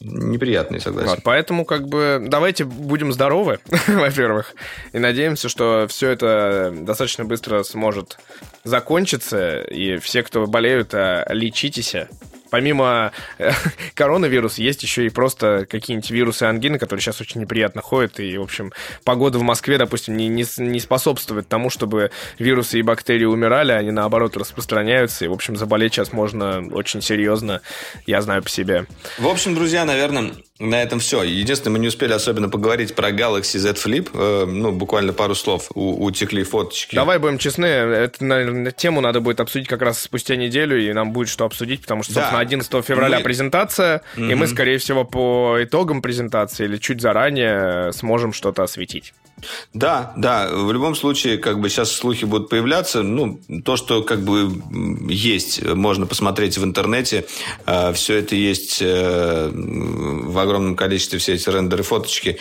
неприятный, согласен. Вот, поэтому, как бы, давайте будем здоровы, во-первых, и надеемся, что все это достаточно быстро сможет закончиться, и все, кто болеют, а, лечитесь, помимо э, коронавируса есть еще и просто какие-нибудь вирусы ангины, которые сейчас очень неприятно ходят. И, в общем, погода в Москве, допустим, не, не, не способствует тому, чтобы вирусы и бактерии умирали, они наоборот распространяются. И, в общем, заболеть сейчас можно очень серьезно. Я знаю по себе. В общем, друзья, наверное, на этом все. Единственное, мы не успели особенно поговорить про Galaxy Z Flip. Э, ну, буквально пару слов. У, утекли фоточки. Давай будем честны. Эту, наверное, тему надо будет обсудить как раз спустя неделю, и нам будет что обсудить, потому что, собственно, да. 11 февраля мы... презентация, mm-hmm. и мы, скорее всего, по итогам презентации или чуть заранее сможем что-то осветить. Да, да, в любом случае, как бы сейчас слухи будут появляться. Ну, то, что как бы есть, можно посмотреть в интернете. Э, все это есть э, в огромном количестве, все эти рендеры, фоточки.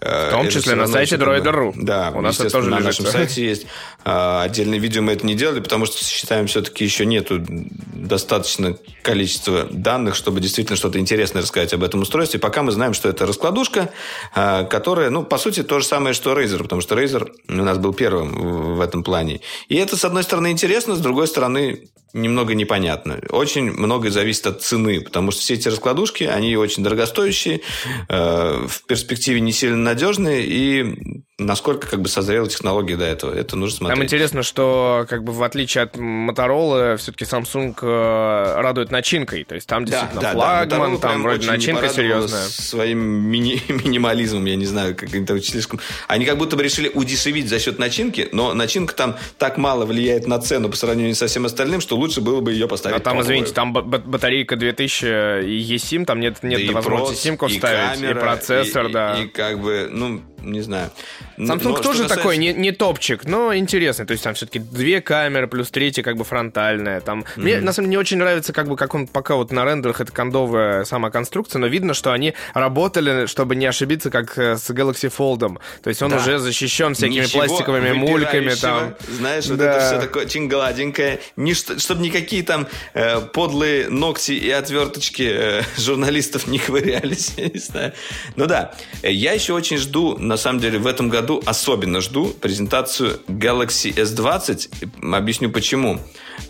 Э, в том числе на сайте Droider.ru. Да, у нас это тоже на нашем сайте есть. Отдельное видео мы это не делали, потому что считаем, все-таки еще нету достаточно количества количество данных, чтобы действительно что-то интересное рассказать об этом устройстве. Пока мы знаем, что это раскладушка, а, которая, ну, по сути, то же самое, что Razer, потому что Razer у нас был первым в этом плане. И это, с одной стороны, интересно, с другой стороны, немного непонятно. Очень многое зависит от цены, потому что все эти раскладушки, они очень дорогостоящие, э, в перспективе не сильно надежные, и насколько как бы созрела технология до этого. Это нужно смотреть. Там интересно, что как бы в отличие от Motorola, все-таки Samsung э, радует начинкой. То есть там действительно да, флагман, да, там вроде начинка серьезная. Своим мини минимализмом, я не знаю, как это слишком... Они как будто бы решили удешевить за счет начинки, но начинка там так мало влияет на цену по сравнению со всем остальным, что лучше было бы ее поставить. А там, топовую. извините, там батарейка 2000 и eSIM, там нет, нет да возможности симков ставить, камера, и процессор, и, да. И, и как бы, ну, не знаю. Samsung но, тоже касается... такой не, не топчик, но интересный. То есть там все-таки две камеры плюс третья как бы фронтальная. Там... Mm-hmm. Мне на самом деле не очень нравится, как бы как он пока вот на рендерах это кондовая сама конструкция, но видно, что они работали, чтобы не ошибиться, как э, с Galaxy Fold. То есть он да. уже защищен всякими Ничего пластиковыми мульками. Там. Знаешь, вот да. это все такое очень гладенькое. Не, чтобы никакие там э, подлые ногти и отверточки э, журналистов не ковырялись. Я не знаю. Ну да, я еще очень жду на самом деле, в этом году особенно жду презентацию Galaxy S20. Объясню почему.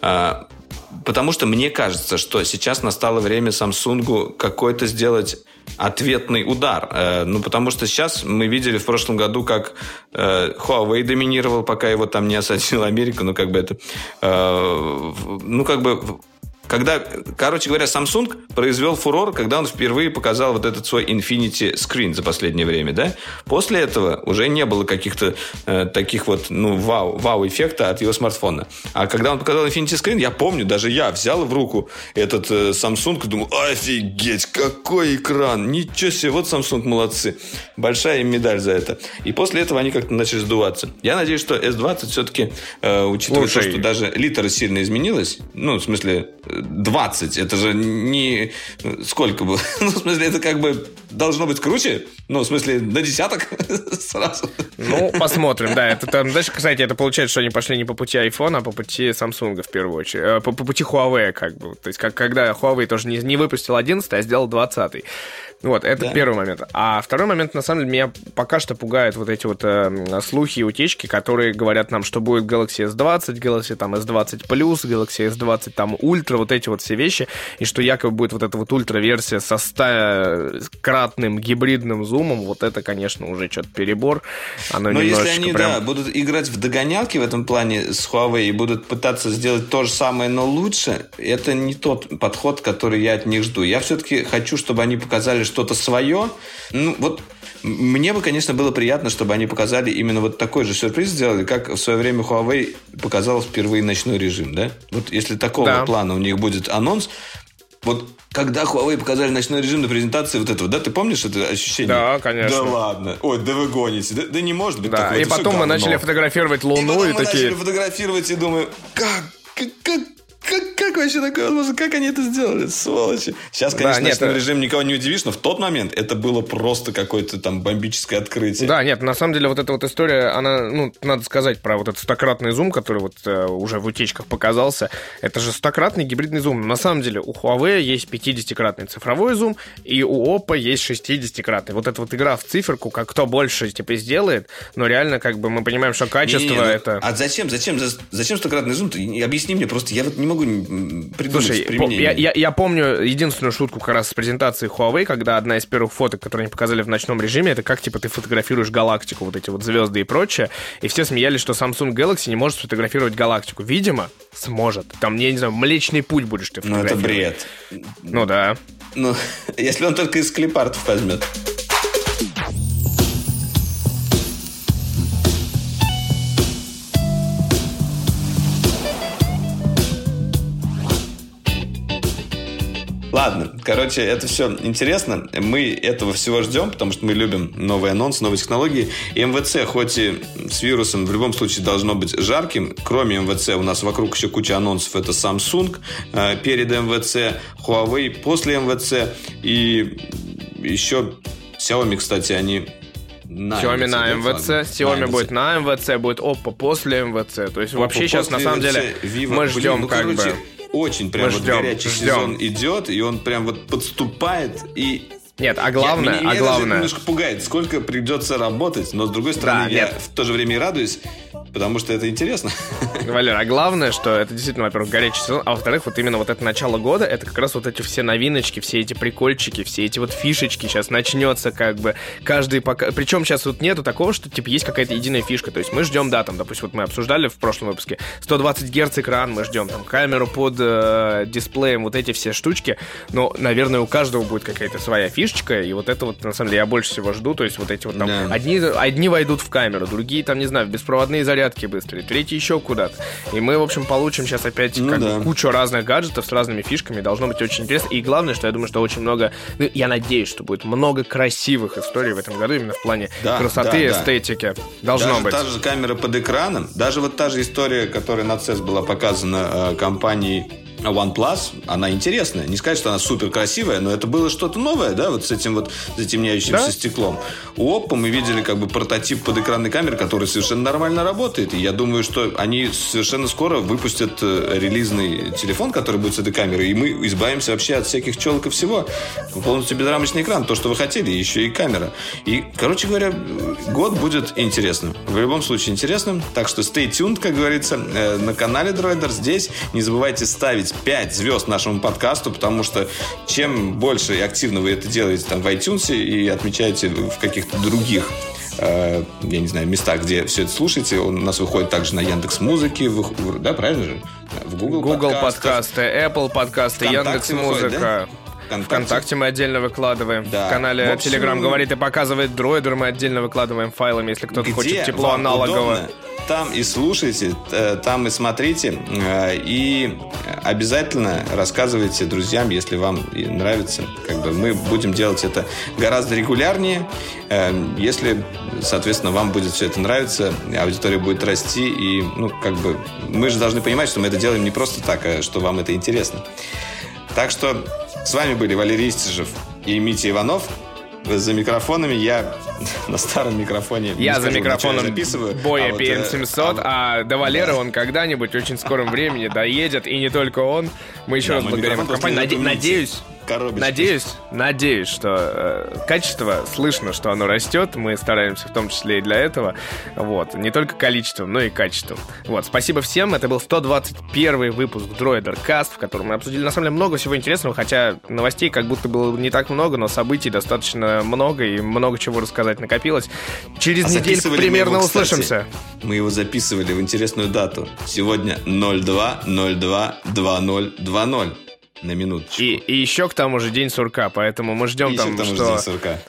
А, потому что мне кажется, что сейчас настало время Samsung какой-то сделать ответный удар. Э, ну, потому что сейчас мы видели в прошлом году, как э, Huawei доминировал, пока его там не осадила Америка. Ну, как бы это... Э, ну, как бы когда, короче говоря, Samsung произвел фурор, когда он впервые показал вот этот свой Infinity Screen за последнее время, да? После этого уже не было каких-то э, таких вот, ну, вау, вау-эффекта от его смартфона. А когда он показал Infinity Screen, я помню, даже я взял в руку этот э, Samsung и думал, офигеть, какой экран, ничего себе, вот Samsung молодцы. Большая им медаль за это. И после этого они как-то начали сдуваться. Я надеюсь, что S20 все-таки, э, учитывая Слушай. то, что даже литра сильно изменилась, ну, в смысле, 20. Это же не... Сколько было? Ну, в смысле, это как бы должно быть круче. Ну, в смысле, на десяток сразу. Ну, посмотрим, да. Это там, дальше, кстати, это получается, что они пошли не по пути iPhone, а по пути Samsung в первую очередь. Э, по, по пути Huawei, как бы. То есть, как, когда Huawei тоже не, не выпустил 11, а сделал 20. Вот, это да. первый момент. А второй момент, на самом деле, меня пока что пугают вот эти вот э, слухи и утечки, которые говорят нам, что будет Galaxy S20, Galaxy там S20 Plus, Galaxy S20 там Ultra, вот эти вот все вещи, и что якобы будет вот эта вот ультра-версия со 100-кратным гибридным зумом, вот это, конечно, уже что-то перебор. Оно Но если они, прям... да, будут играть в догонялки в этом плане с Huawei и будут пытаться сделать то же самое, но лучше, это не тот подход, который я от них жду. Я все-таки хочу, чтобы они показали что-то свое. Ну, вот мне бы, конечно, было приятно, чтобы они показали именно вот такой же сюрприз сделали, как в свое время Huawei показал впервые ночной режим, да? Вот если такого да. плана у них будет анонс, вот когда Huawei показали ночной режим на презентации вот этого, да, ты помнишь это ощущение? Да, конечно. Да ладно. Ой, да вы гоните. Да, да не может быть да. такого. И потом мы начали фотографировать Луну и, и мы такие... начали фотографировать и думаю, как, как, как как, вообще такое возможно? Как они это сделали? Сволочи. Сейчас, конечно, да, нет, ночной режим никого не удивишь, но в тот момент это было просто какое-то там бомбическое открытие. Да, нет, на самом деле вот эта вот история, она, ну, надо сказать про вот этот стократный зум, который вот э, уже в утечках показался. Это же стократный гибридный зум. На самом деле у Huawei есть 50-кратный цифровой зум, и у Oppo есть 60-кратный. Вот эта вот игра в циферку, как кто больше типа сделает, но реально как бы мы понимаем, что качество не, не, ну, это... А зачем, зачем, зачем стократный зум? Ты объясни мне просто, я вот не могу могу придумать Слушай, применение. Я, я, я помню единственную шутку как раз с презентации Huawei, когда одна из первых фоток, которые они показали в ночном режиме, это как, типа, ты фотографируешь галактику, вот эти вот звезды и прочее, и все смеялись, что Samsung Galaxy не может сфотографировать галактику. Видимо, сможет. Там, я не знаю, Млечный Путь будешь ты фотографировать. Ну, это бред. Ну, да. Ну, если он только из клипартов возьмет. Ладно, короче, это все интересно. Мы этого всего ждем, потому что мы любим новый анонс, новые технологии. И МВЦ, хоть и с вирусом, в любом случае должно быть жарким. Кроме МВЦ у нас вокруг еще куча анонсов. Это Samsung э, перед МВЦ, Huawei после МВЦ и еще Xiaomi, кстати, они на Xiaomi на МВЦ, Xiaomi на будет на МВЦ, будет Oppo после МВЦ. То есть Oppo вообще сейчас на самом деле Vivo. мы ждем Блин, ну, как короче, бы очень прям вот ждем, горячий ждем. сезон идет, и он прям вот подступает, и Нет, а главное, я, меня, а меня даже главное... немножко пугает, сколько придется работать, но с другой стороны, Да, я нет. в то же время и радуюсь, потому что это интересно. Валер, а главное, что это действительно, во-первых, горячий сезон, а во-вторых, вот именно вот это начало года, это как раз вот эти все новиночки, все эти прикольчики, все эти вот фишечки сейчас начнется как бы каждый пока... Причем сейчас вот нету такого, что типа есть какая-то единая фишка, то есть мы ждем, да, там, допустим, вот мы обсуждали в прошлом выпуске, 120 Гц экран, мы ждем там камеру под э, дисплеем, вот эти все штучки, но, наверное, у каждого будет какая-то своя фишечка, и вот это вот, на самом деле, я больше всего жду, то есть вот эти вот там, Да. одни, одни войдут в камеру, другие там, не знаю, беспроводные зарядки быстрые, третьи еще куда-то. И мы, в общем, получим сейчас опять Ну как да. кучу разных гаджетов с разными фишками. Должно быть очень интересно. И главное, что я думаю, что очень много... Ну, я надеюсь, что будет много красивых историй в этом году именно в плане Да, красоты и да, да. эстетики. Должно даже быть. та же камера под экраном, даже вот та же история, которая на CES была показана э, компанией OnePlus, она интересная. Не сказать, что она супер красивая, но это было что-то новое, да, вот с этим вот затемняющимся Да. стеклом. У Oppo мы видели как бы прототип под экранной камеры, который совершенно нормально работает. И я думаю, что они совершенно скоро выпустят э, релизный телефон, который будет с этой камерой, и мы избавимся вообще от всяких челок и всего. Полностью безрамочный экран, то, что вы хотели, еще и камера. И, короче говоря, год будет интересным. В любом случае интересным. Так что stay tuned, как говорится, э, на канале Droider здесь. Не забывайте ставить 5 звезд нашему подкасту, потому что чем больше активно вы это делаете там в iTunes и отмечаете в каких-то других э, я не знаю, местах, где все это слушаете. Он у нас выходит также на Яндекс Музыке, да, правильно же? В Google, Google подкастах. подкасты, Apple подкасты, Яндекс Музыка. ВКонтакте. ВКонтакте мы отдельно выкладываем. Да. В канале В общем, Telegram говорит и показывает дроидер, мы отдельно выкладываем файлами, если кто-то хочет тепло аналогово. удобно, там и слушайте, э, там и смотрите, э, и обязательно рассказывайте друзьям, если вам нравится. Как бы мы будем делать это гораздо регулярнее. Э, Если, соответственно, вам будет все это нравиться, аудитория будет расти, и, ну, как бы, мы же должны понимать, что мы это делаем не просто так, а что вам это интересно. Так что с вами были Валерий Истижев и Митя Иванов. За микрофонами я на старом микрофоне. не Я за скажу, микрофоном записываю. Боя а вот, э, PM700, а до Валеры он когда-нибудь очень в скором времени доедет, и не только он. Мы еще Да, раз благодарим компанию. Наде-. Надеюсь, коробочке. Надеюсь, надеюсь, что э, качество слышно, что оно растет. Мы стараемся в том числе и для этого. Вот. Не только количеством, но и качеством. Вот. Спасибо всем. Это был 121 выпуск Droider Cast, в котором мы обсудили на самом деле много всего интересного, хотя новостей как будто было не так много, но событий достаточно много и много чего рассказать накопилось. Через А неделю примерно его, кстати, услышимся. Мы его записывали в интересную дату. Сегодня 02.02.2020. На минуточку. И, и еще к тому же день сурка, поэтому мы ждем там, что,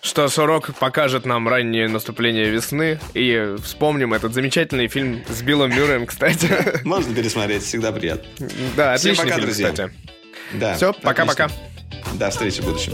что сурок покажет нам раннее наступление весны. И вспомним этот замечательный фильм с Биллом Мюрреем, кстати. Можно пересмотреть, всегда приятно. Да, Всем отличный пока, фильм, друзья. кстати. Да, Все, пока-пока. До встречи в будущем.